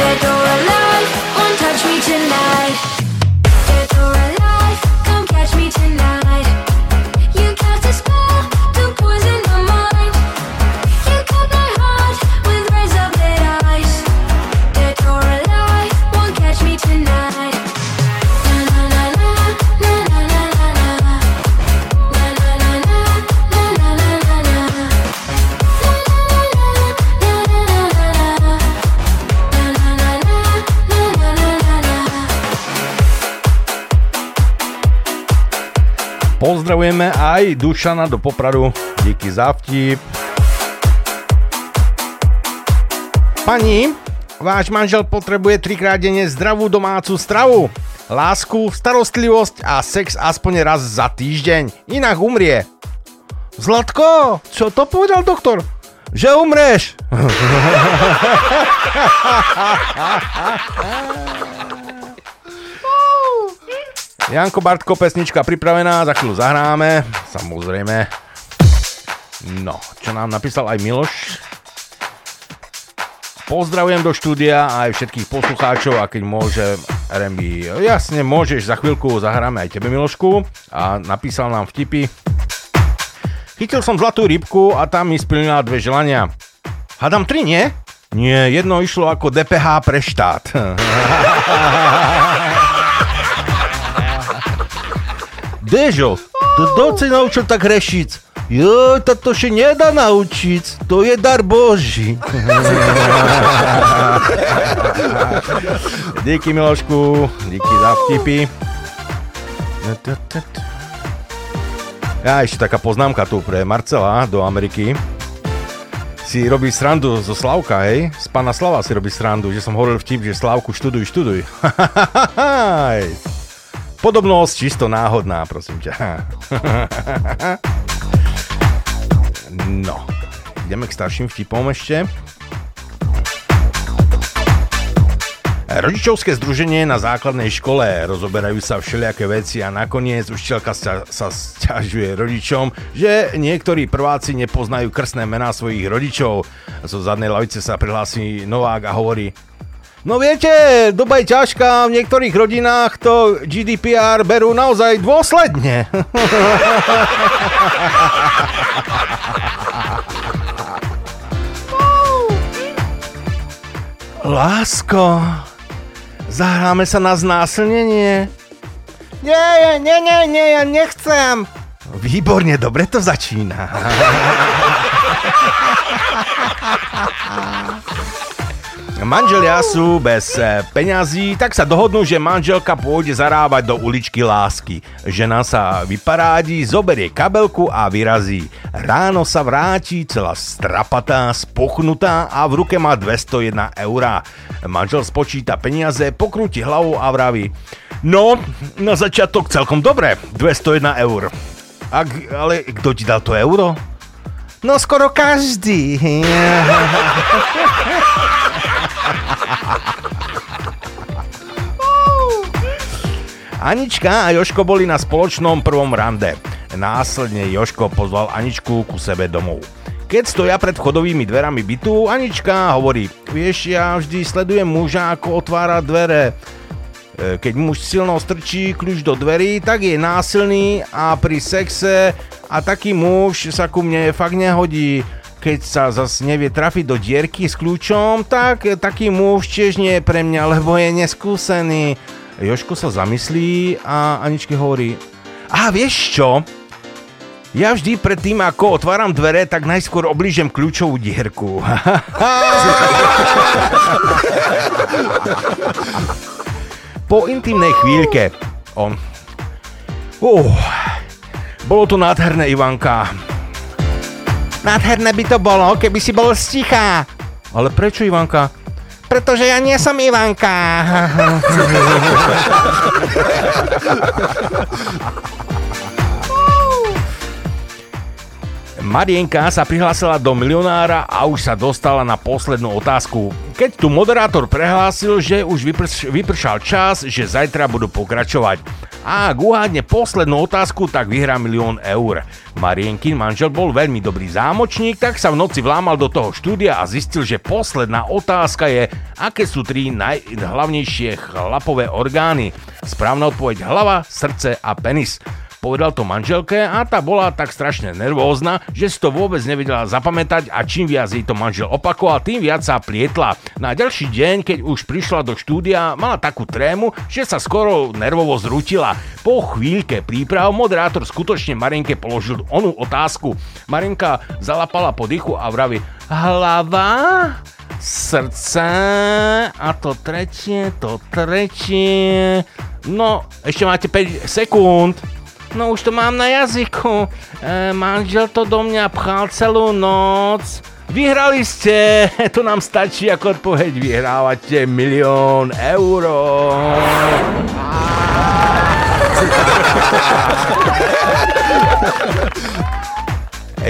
[SPEAKER 7] Dead or alive, won't touch me tonight.
[SPEAKER 5] Pozdravujeme aj Dušana do Popradu. Díky za vtip. Pani, váš manžel potrebuje trikrát denne zdravú domácu stravu, lásku, starostlivosť a sex aspoň raz za týždeň. Inak umrie. Zlatko, čo to povedal doktor? Že umreš. Janko Bartko, pesnička pripravená, za chvíľu zahráme, samozrejme. No, čo nám napísal aj Miloš. Pozdravujem do štúdia aj všetkých poslucháčov a keď môže RMB, jasne môžeš, za chvíľku zahráme aj tebe Milošku a napísal nám vtipy. Chytil som zlatú rybku a tam mi splnila dve želania. Hadam tri, nie? Nie, jedno išlo ako DPH pre štát. Dežo, to si naučil tak rešiť? Jo, to še nedá naučiť, to je dar Boží. díky Milošku, díky za vtipy. Ja ešte taká poznámka tu pre Marcela do Ameriky. Si robí srandu zo Slavka, hej? Z pána Slava si robí srandu, že som hovoril vtip, že Slavku študuj, študuj. Podobnosť čisto náhodná, prosím ťa. no, ideme k starším vtipom ešte. Rodičovské združenie na základnej škole rozoberajú sa všelijaké veci a nakoniec učiteľka sa, sa sťažuje rodičom, že niektorí prváci nepoznajú krstné mená svojich rodičov. Zo zadnej lavice sa prihlási Novák a hovorí No viete, doba je ťažká, v niektorých rodinách to GDPR berú naozaj dôsledne. Lásko, zahráme sa na znásilnenie? Nie, nie, nie, nie, ja nechcem. Výborne, dobre to začína. Manželia sú bez eh, peňazí, tak sa dohodnú, že manželka pôjde zarábať do uličky lásky. Žena sa vyparádi, zoberie kabelku a vyrazí. Ráno sa vráti celá strapatá, spuchnutá a v ruke má 201 eurá. Manžel spočíta peniaze, pokrúti hlavou a vraví No, na začiatok celkom dobre, 201 eur. Ak, ale kto ti dal to euro? No skoro každý. Anička a Joško boli na spoločnom prvom rande. Následne Joško pozval Aničku ku sebe domov. Keď stoja pred vchodovými dverami bytu, Anička hovorí, vieš, ja vždy sledujem muža, ako otvára dvere. E, Keď muž silno strčí kľúč do dverí, tak je násilný a pri sexe a taký muž sa ku mne fakt nehodí. Keď sa zas nevie trafiť do dierky s kľúčom, tak taký muž tiež nie je pre mňa, lebo je neskúsený. Joško sa zamyslí a Aničke hovorí, a vieš čo? Ja vždy pred tým, ako otváram dvere, tak najskôr oblížem kľúčovú dierku. po intimnej chvíľke on... Uh, bolo to nádherné, Ivanka. Nádherné by to bolo, keby si bol stichá. Ale prečo, Ivanka? Pretože ja nie som Ivanka. Marienka sa prihlásila do milionára a už sa dostala na poslednú otázku. Keď tu moderátor prehlásil, že už vyprš- vypršal čas, že zajtra budú pokračovať. A ak uhádne poslednú otázku, tak vyhrá milión eur. Marienkin manžel bol veľmi dobrý zámočník, tak sa v noci vlámal do toho štúdia a zistil, že posledná otázka je, aké sú tri najhlavnejšie chlapové orgány. Správna odpoveď hlava, srdce a penis. Povedal to manželke a tá bola tak strašne nervózna, že si to vôbec nevedela zapamätať a čím viac jej to manžel opakoval, tým viac sa plietla. Na ďalší deň, keď už prišla do štúdia, mala takú trému, že sa skoro nervovo zrutila. Po chvíľke príprav moderátor skutočne Marenke položil onú otázku. Marenka zalapala po dychu a vraví Hlava, srdce a to tretie, to tretie... No, ešte máte 5 sekúnd. No už to mám na jazyku. E, manžel to do mňa pchal celú noc. Vyhrali ste, to nám stačí ako odpoveď, vyhrávate milión eur.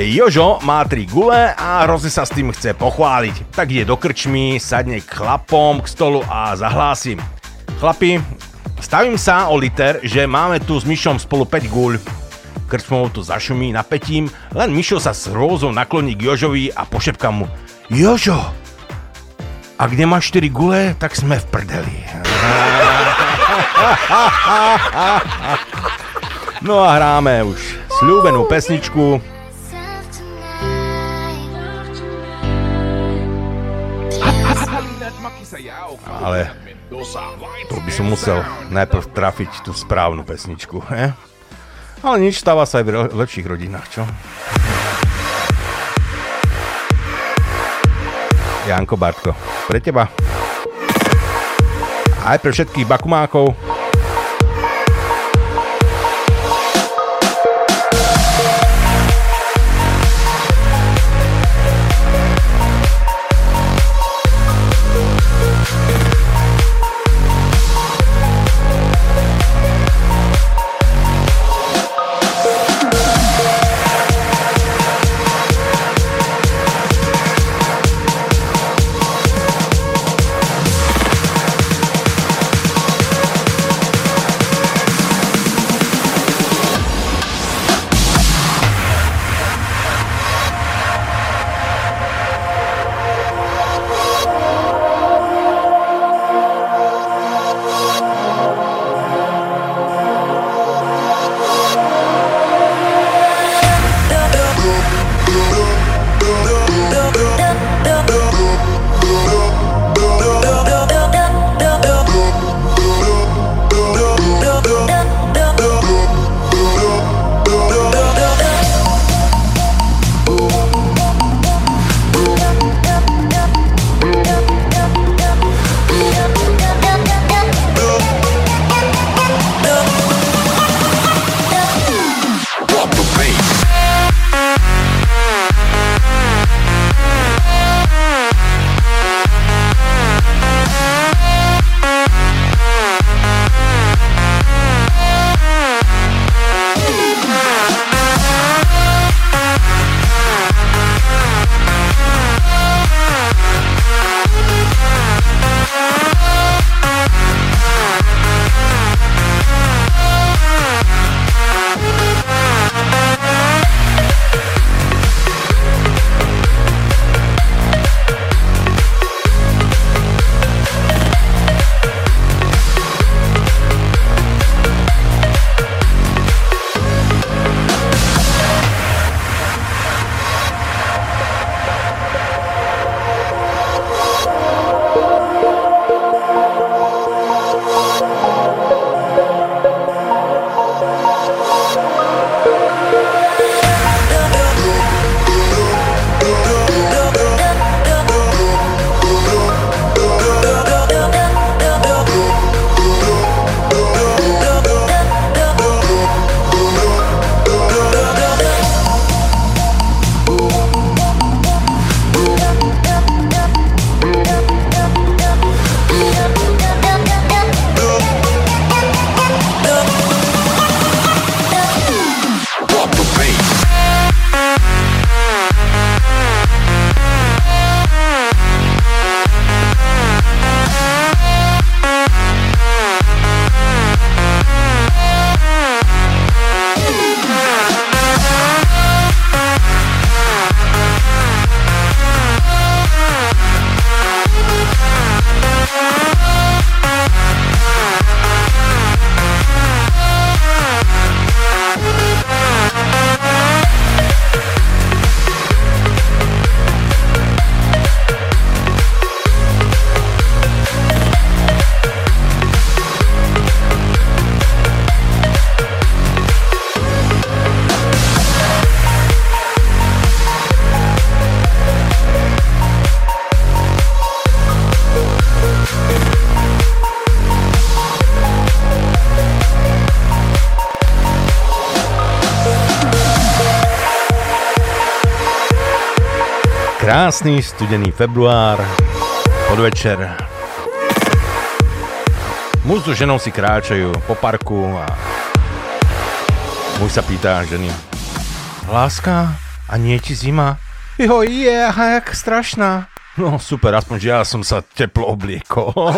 [SPEAKER 5] Jožo má tri gule a hrozne sa s tým chce pochváliť. Tak ide do krčmy, sadne k chlapom k stolu a zahlási. Chlapi, stavím sa o liter, že máme tu s Myšom spolu 5 guľ. Krčmou to zašumí napätím, len Mišo sa s hrôzou nakloní k Jožovi a pošepka mu Jožo, ak nemáš 4 gule, tak sme v prdeli. No a hráme už sľúbenú pesničku. Ale to by som musel najprv trafiť tú správnu pesničku. He? Ale nič, stáva sa aj v lepších rodinách, čo? Janko Bartko, pre teba. Aj pre všetkých bakumákov. Krásny studený február, podvečer. Muž so ženou si kráčajú po parku a muž sa pýta ženy. Láska, a nie ti zima? Jo, je, a jak strašná. No super, aspoň že ja som sa teplo obliekol.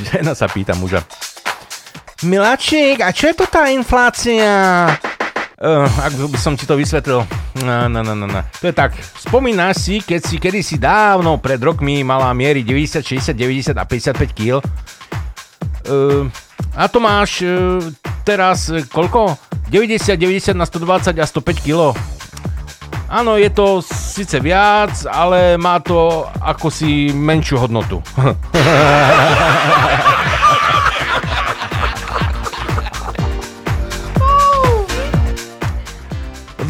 [SPEAKER 5] Žena sa pýta muža. Miláčik, a čo je to tá inflácia? Uh, ak by som ti to vysvetlil. No, no, no, no. To je tak, spomínaš si, keď si kedysi dávno pred rokmi mala miery 90, 60, 90 a 55 kg. Uh, a to máš uh, teraz uh, koľko? 90, 90 na 120 a 105 kg. Áno, je to síce viac, ale má to ako si menšiu hodnotu.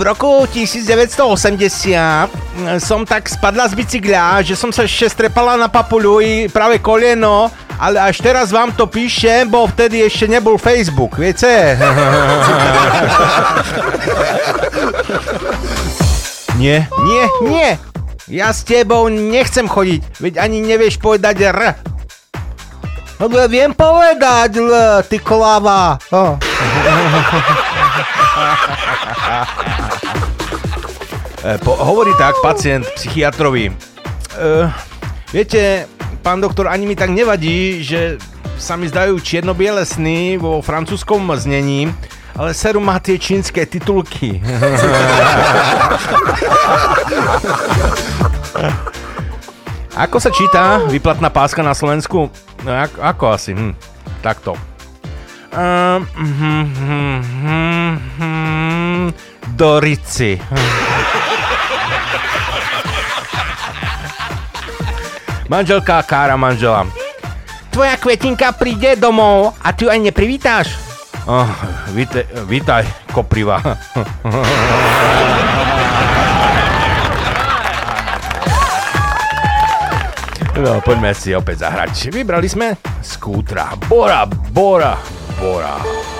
[SPEAKER 5] V roku 1980 som tak spadla z bicykla, že som sa ešte strepala na papuľu i práve koleno, ale až teraz vám to píšem, bo vtedy ešte nebol Facebook, viete? nie, nie, nie. Ja s tebou nechcem chodiť, veď ani nevieš povedať R. No viem povedať, L, ty klava. Oh. E, po, hovorí tak pacient psychiatrovi. E, viete, pán doktor, ani mi tak nevadí, že sa mi zdajú čierno-biele sny vo francúzskom znení, ale seru má tie čínske titulky. ako sa číta vyplatná páska na Slovensku? No, ako, ako asi? Hm, takto. Um, hm, Dorici. Manželka kára manžela. Tvoja kvetinka príde domov a ty ju ani neprivítáš? Oh, víte, vítaj, kopriva. No, poďme si opäť zahrať. Vybrali sme skútra. Bora, Bora, Bora.
[SPEAKER 10] Dub,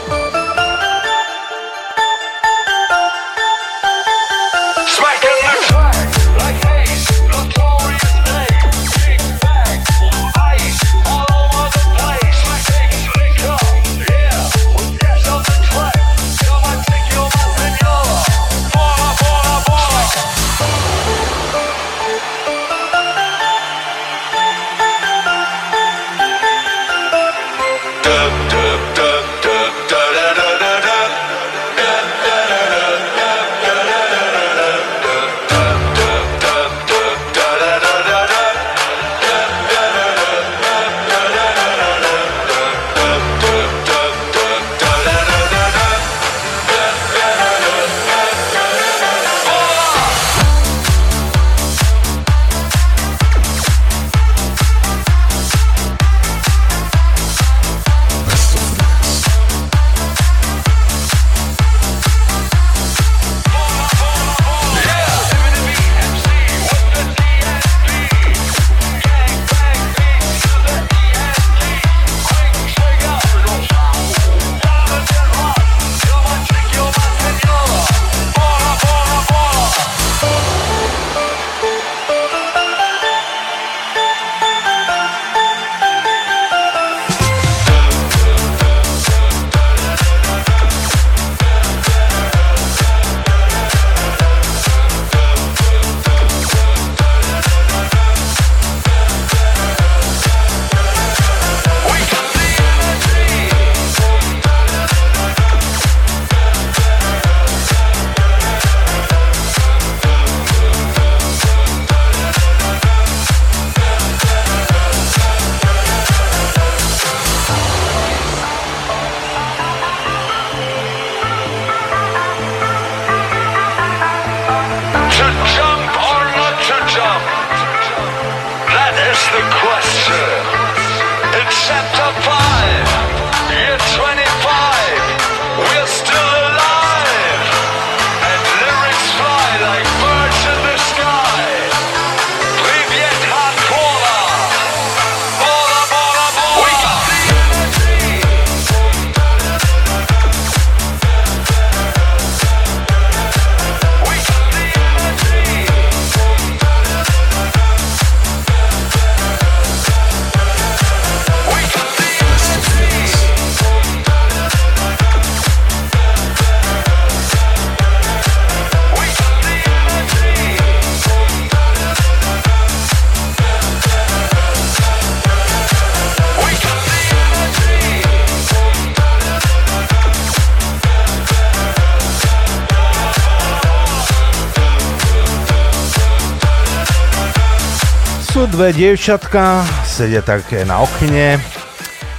[SPEAKER 5] dve dievčatka, sedia také na okne.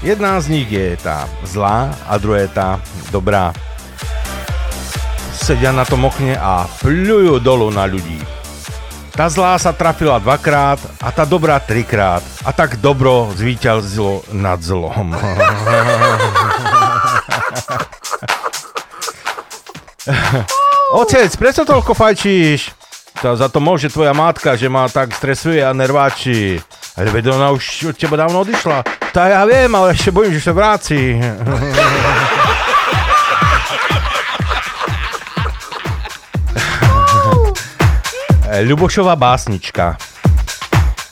[SPEAKER 5] Jedna z nich je tá zlá a druhá je tá dobrá. Sedia na tom okne a pľujú dolu na ľudí. Tá zlá sa trafila dvakrát a tá dobrá trikrát. A tak dobro zvíťazilo nad zlom. Otec, prečo toľko fajčíš? To za to môže tvoja matka, že ma tak stresuje a nerváči. Ale veď ona už od teba dávno odišla. Tá ja viem, ale ešte bojím, že sa vráci. Ľubošová básnička.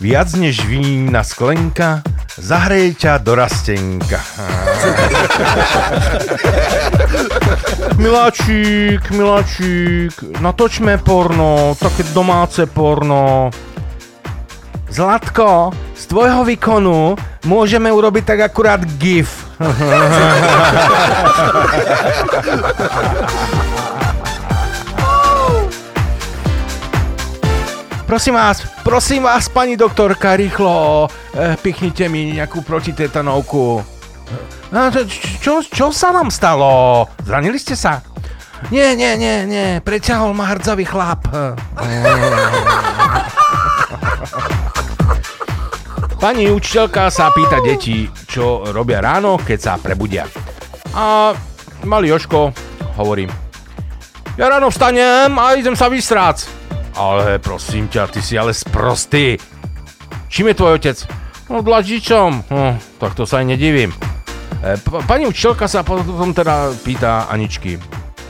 [SPEAKER 5] Viac než vína sklenka, zahreje ťa do rastenka. Miláčik, miláčik, natočme porno, také domáce porno. Zlatko, z tvojho výkonu môžeme urobiť tak akurát GIF. Prosím vás, prosím vás, pani doktorka, rýchlo, e, pichnite mi nejakú protitetanovku. No, čo, čo, čo sa vám stalo? Zranili ste sa? Nie, nie, nie, nie, preťahol ma hrdzavý chlap. Pani učiteľka sa pýta deti, čo robia ráno, keď sa prebudia. A malý Joško hovorí, ja ráno vstanem a idem sa vysrác. Ale prosím ťa, ty si ale sprostý. Čím je tvoj otec? No dlažičom. Hm, tak to sa aj nedivím. E, p- pani učiteľka sa potom teda pýta Aničky,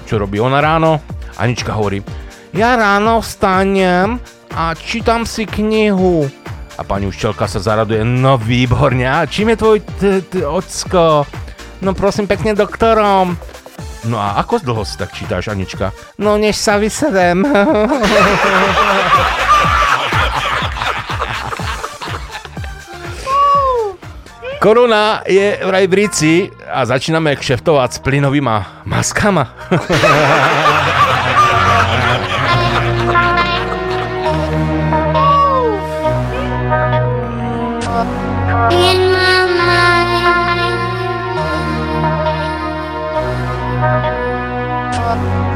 [SPEAKER 5] čo robí ona ráno. Anička hovorí, ja ráno vstanem a čítam si knihu. A pani učiteľka sa zaraduje, no výborne, a čím je tvoj t- t- ocko? No prosím pekne doktorom. No a ako dlho si tak čítáš, Anička? No než sa vysedem. Korona je vraj v Ríci a začíname kšeftovať s plynovými maskama.
[SPEAKER 9] In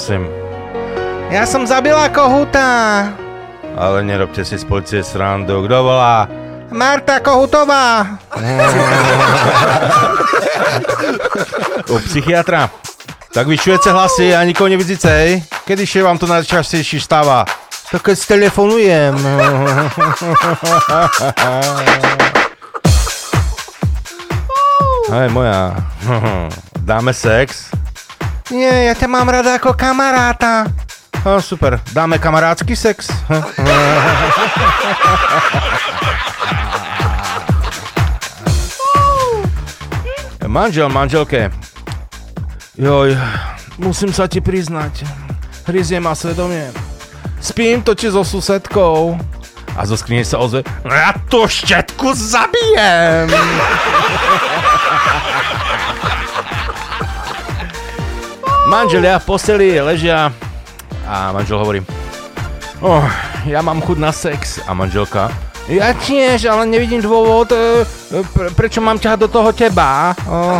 [SPEAKER 5] prosím.
[SPEAKER 11] Ja som zabila kohúta.
[SPEAKER 5] Ale nerobte si z policie srandu. Kto volá?
[SPEAKER 11] Marta Kohutová.
[SPEAKER 5] U psychiatra. Tak vyšujete hlasy a nikoho nevidíte, Kedy še vám to najčastejšie stáva?
[SPEAKER 11] Tak keď telefonujem.
[SPEAKER 5] Hej, moja. Dáme sex?
[SPEAKER 11] Nie, ja ťa mám rada ako kamaráta.
[SPEAKER 5] No, super. Dáme kamarátsky sex? Manžel, manželke. Joj, musím sa ti priznať. Hryzie ma svedomie. Spím totiž so susedkou. A zo skrine sa ozve, "No ja tú štetku zabijem. Manželia v posteli ležia a manžel hovorí, oh, ja mám chuť na sex. A manželka, ja tiež, ale nevidím dôvod, e, pre, prečo mám ťahať do toho teba. Oh.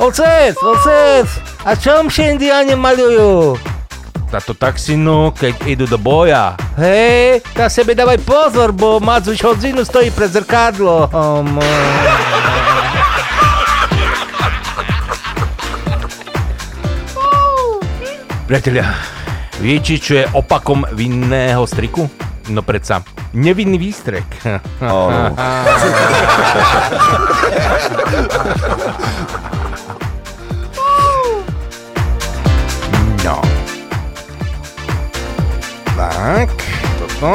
[SPEAKER 11] Otec, otec, a čom še indiáni malujú?
[SPEAKER 5] Táto taxinu, keď idú do boja.
[SPEAKER 11] Hej, na sebe dávaj pozor, bo Madzuš Hodzinu stojí pred zrkadlom.
[SPEAKER 5] Priatelia, viete, čo je opakom vinného striku? No predsa, nevinný výstrek.
[SPEAKER 2] Áno.
[SPEAKER 5] No. Tak, toto.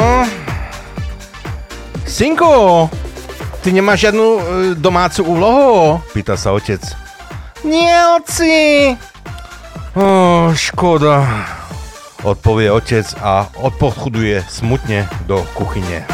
[SPEAKER 5] Synko, ty nemáš žiadnu e, domácu úlohu? Pýta sa otec.
[SPEAKER 11] Nie, oci.
[SPEAKER 5] Oh, škoda. Odpovie otec a odpochuduje smutne do kuchyne.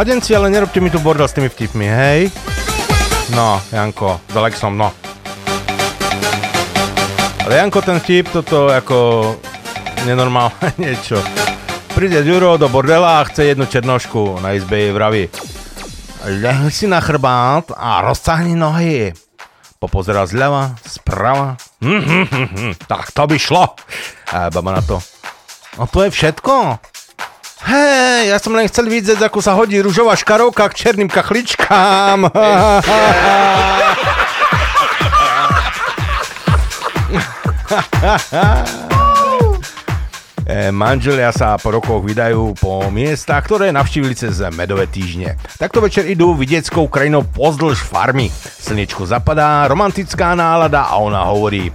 [SPEAKER 5] Mladenci, ale nerobte mi tu bordel s tými vtipmi, hej? No, Janko, s Alexom, no. Ale Janko, ten vtip, toto ako nenormálne niečo. Príde Ďuro do bordela a chce jednu černošku na izbe jej vraví. Ľahni si na chrbát a rozcahni nohy. Popozerá zľava, sprava. Hm, hm, hm, tak to by šlo. A baba na to. No to je všetko. Hej, ja som len chcel vidieť, ako sa hodí ružová škarovka k černým kachličkám. E, Manželia sa po rokoch vydajú po miestach, ktoré navštívili cez medové týždne. Takto večer idú vidieckou krajinou pozdĺž farmy. Slnečko zapadá, romantická nálada a ona hovorí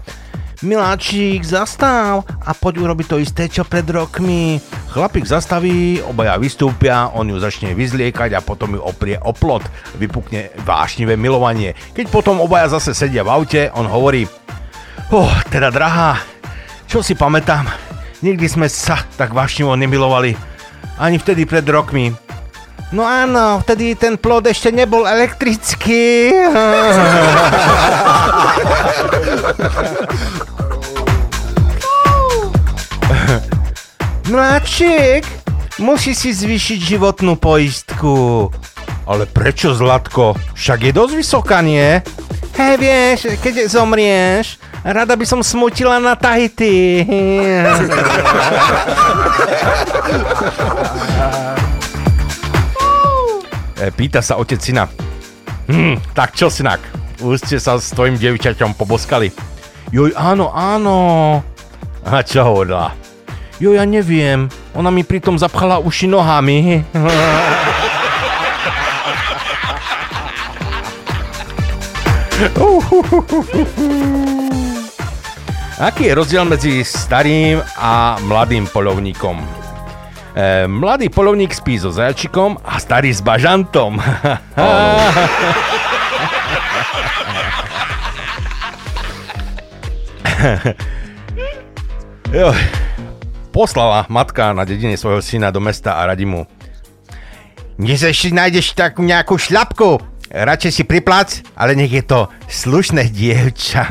[SPEAKER 5] Miláčik, zastav a poď urobiť to isté, čo pred rokmi. Chlapík zastaví, obaja vystúpia, on ju začne vyzliekať a potom ju oprie o plot. Vypukne vášnivé milovanie. Keď potom obaja zase sedia v aute, on hovorí Oh, teda drahá, čo si pamätám, nikdy sme sa tak vášnivo nemilovali. Ani vtedy pred rokmi. No áno, vtedy ten plod ešte nebol elektrický. Mladšik, musí si zvýšiť životnú poistku. Ale prečo, Zlatko? Však je dosť vysoká, nie? Hej, vieš, keď zomrieš, rada by som smutila na Tahiti. E, Pýta sa otec syna. Hm, tak čo, synak? Už ste sa s tvojim dievčaťom poboskali. Joj, áno, áno. A čo hovorila? Jo, ja neviem. Ona mi pritom zapchala uši nohami. Aký je rozdiel medzi starým a mladým polovníkom? E, mladý polovník spí so zajačikom a starý s bažantom. Jo, poslala matka na dedine svojho syna do mesta a radí mu. Dnes ešte nájdeš takú nejakú šľapku. Radšej si priplac, ale nech je to slušné dievča.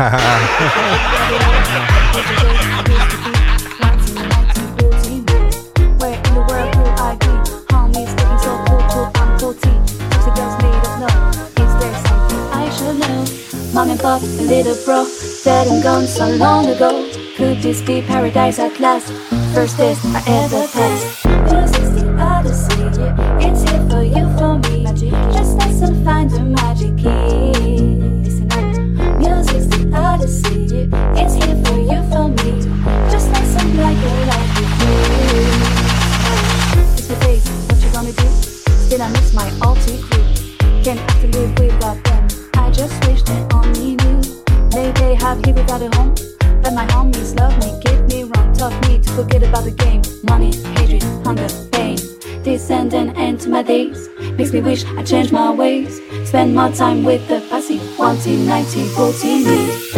[SPEAKER 12] Mom and pop, little bro, dead and gone so long ago. Could this be paradise at last? First this I ever passed. spend more time with the passy. 1T, 90, 40,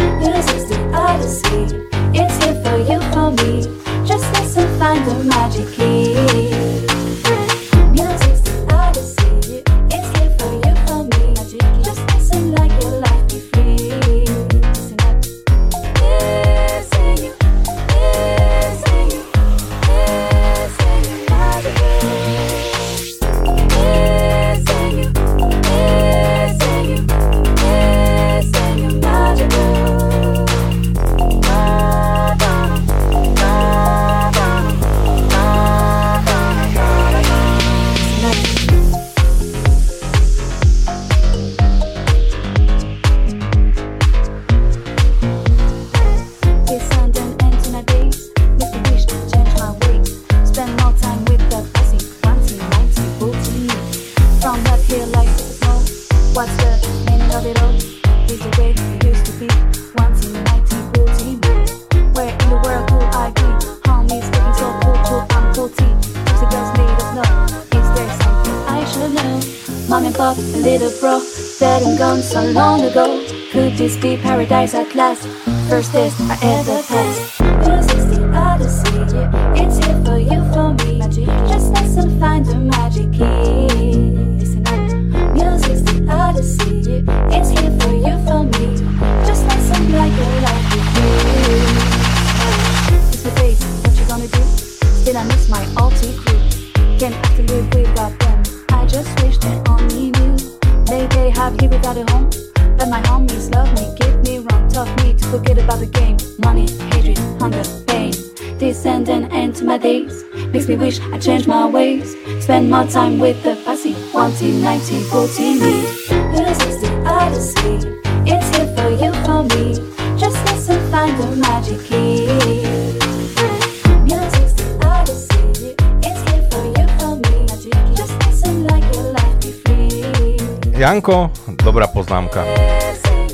[SPEAKER 5] Janko, dobrá poznámka.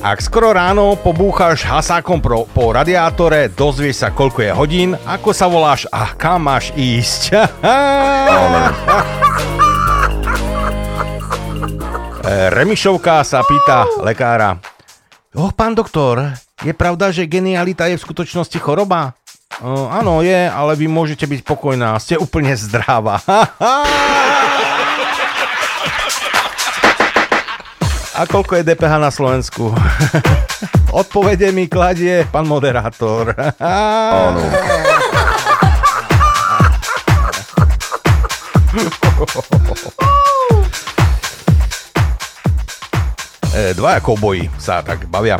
[SPEAKER 5] Ak skoro ráno pobúchaš hasákom pro, po radiátore, dozvieš sa, koľko je hodín, ako sa voláš a kam máš ísť. Remišovka sa pýta lekára. Oh, pán doktor, je pravda, že genialita je v skutočnosti choroba? O, áno, je, ale vy môžete byť pokojná, ste úplne zdravá. A koľko je DPH na Slovensku? Odpovede mi kladie pán moderátor. Áno. E, Dvaja kouboji sa tak bavia.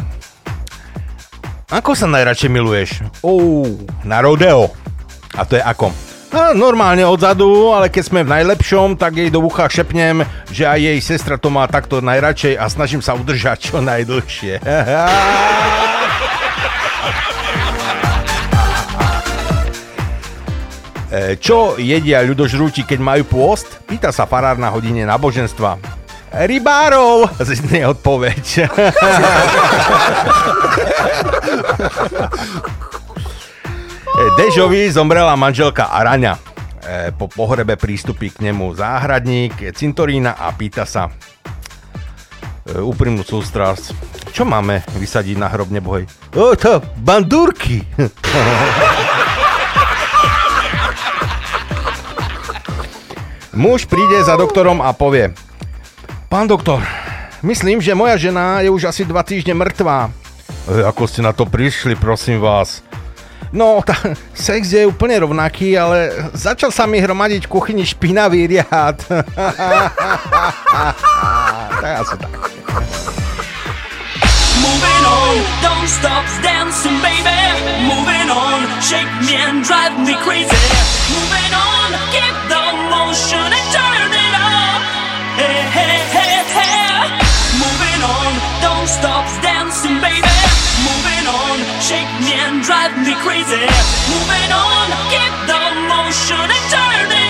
[SPEAKER 5] Ako sa najradšej miluješ? Ou, na rodeo. A to je ako? A normálne odzadu, ale keď sme v najlepšom, tak jej do ucha šepnem, že aj jej sestra to má takto najradšej a snažím sa udržať čo najdlhšie. E, Čo jedia ľudožrúti, keď majú pôst? Pýta sa farár na hodine náboženstva. Rybárov! Znie odpoveď. E, Dežovi zomrela manželka Araňa. E, Po pohrebe prístupí k nemu záhradník, cintorína a pýta sa úprimnú sústrasť. Čo máme vysadiť na hrob nebohej? O, to bandúrky. Muž príde za doktorom a povie Pán doktor, myslím, že moja žena je už asi dva týždne mŕtvá. E, ako ste na to prišli, prosím vás? No, tá, sex je úplne rovnaký, ale začal sa mi hromadiť v kuchyni špinavý riad. tak asi tak.
[SPEAKER 7] Moving on, don't stop dancing, baby. Moving on, shake me and drive me crazy. Moving on, keep the motion and turn it up. Hey, hey, hey, hey. Moving on, don't stop dancing, baby. Drive me crazy. Moving on, keep the motion and turn it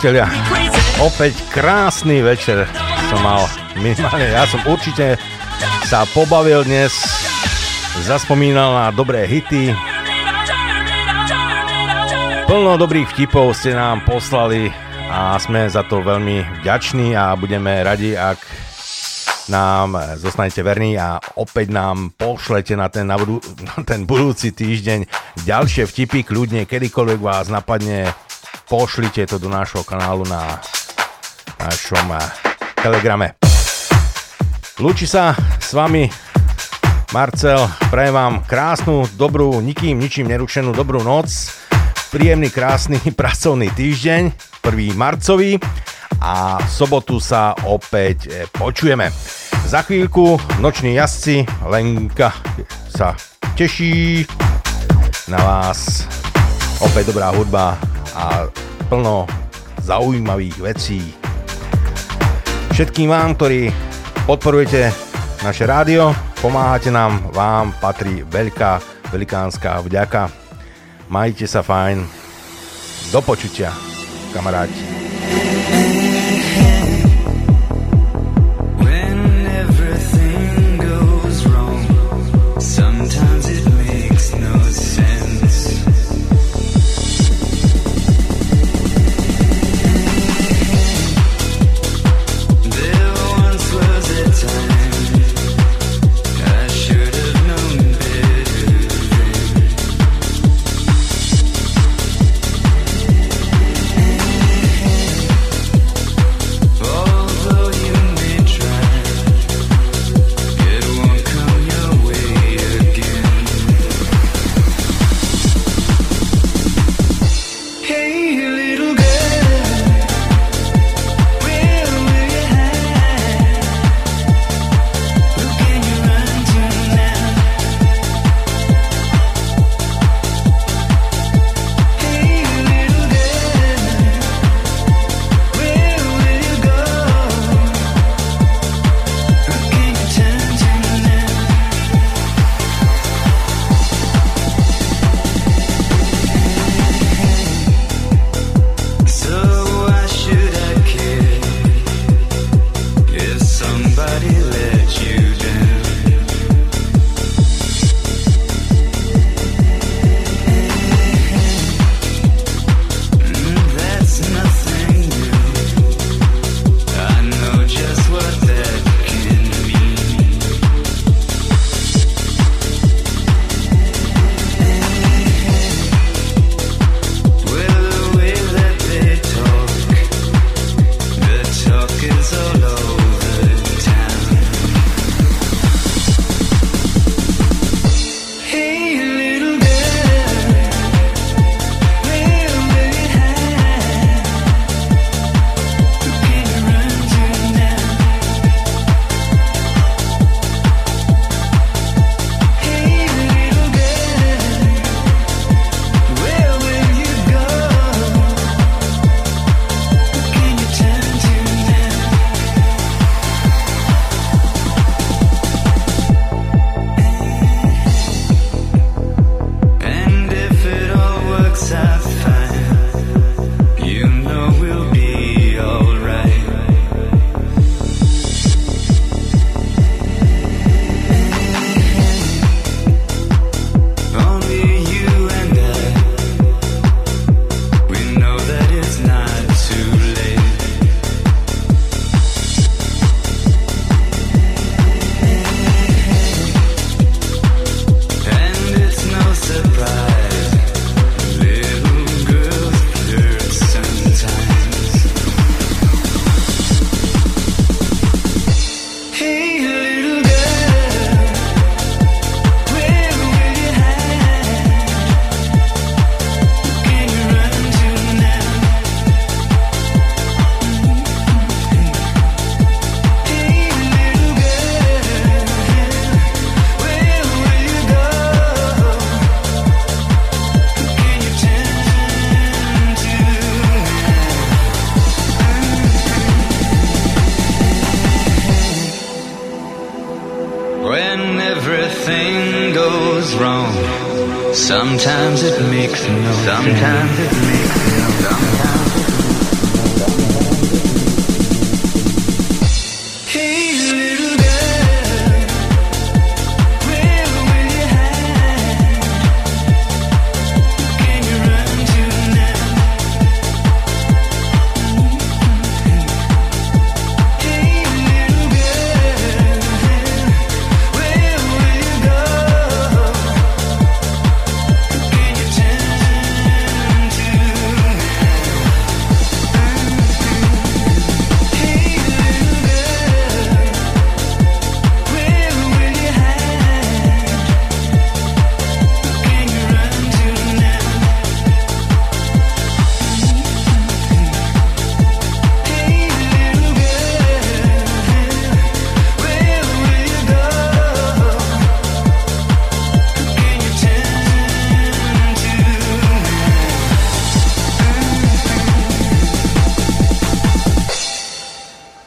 [SPEAKER 8] priatelia, opäť krásny večer som mal. Minimálne ja som určite sa pobavil dnes, zaspomínal na dobré hity. Plno dobrých vtipov ste nám poslali a sme za to veľmi vďační a budeme radi, ak nám zostanete verní a opäť nám pošlete na ten, na, budú, na ten budúci týždeň ďalšie vtipy, kľudne kedykoľvek vás napadne, pošlite to do nášho kanálu na našom eh, telegrame. Lúči sa s vami Marcel, prajem vám krásnu, dobrú, nikým, ničím nerušenú dobrú noc, príjemný, krásny pracovný týždeň, 1. marcový a v sobotu sa opäť eh, počujeme. Za chvíľku noční jazdci Lenka sa teší na vás. Opäť dobrá hudba a plno zaujímavých vecí. Všetkým vám, ktorí podporujete naše rádio, pomáhate nám, vám patrí veľká, velikánska vďaka. Majte sa fajn. Do počutia, kamaráti.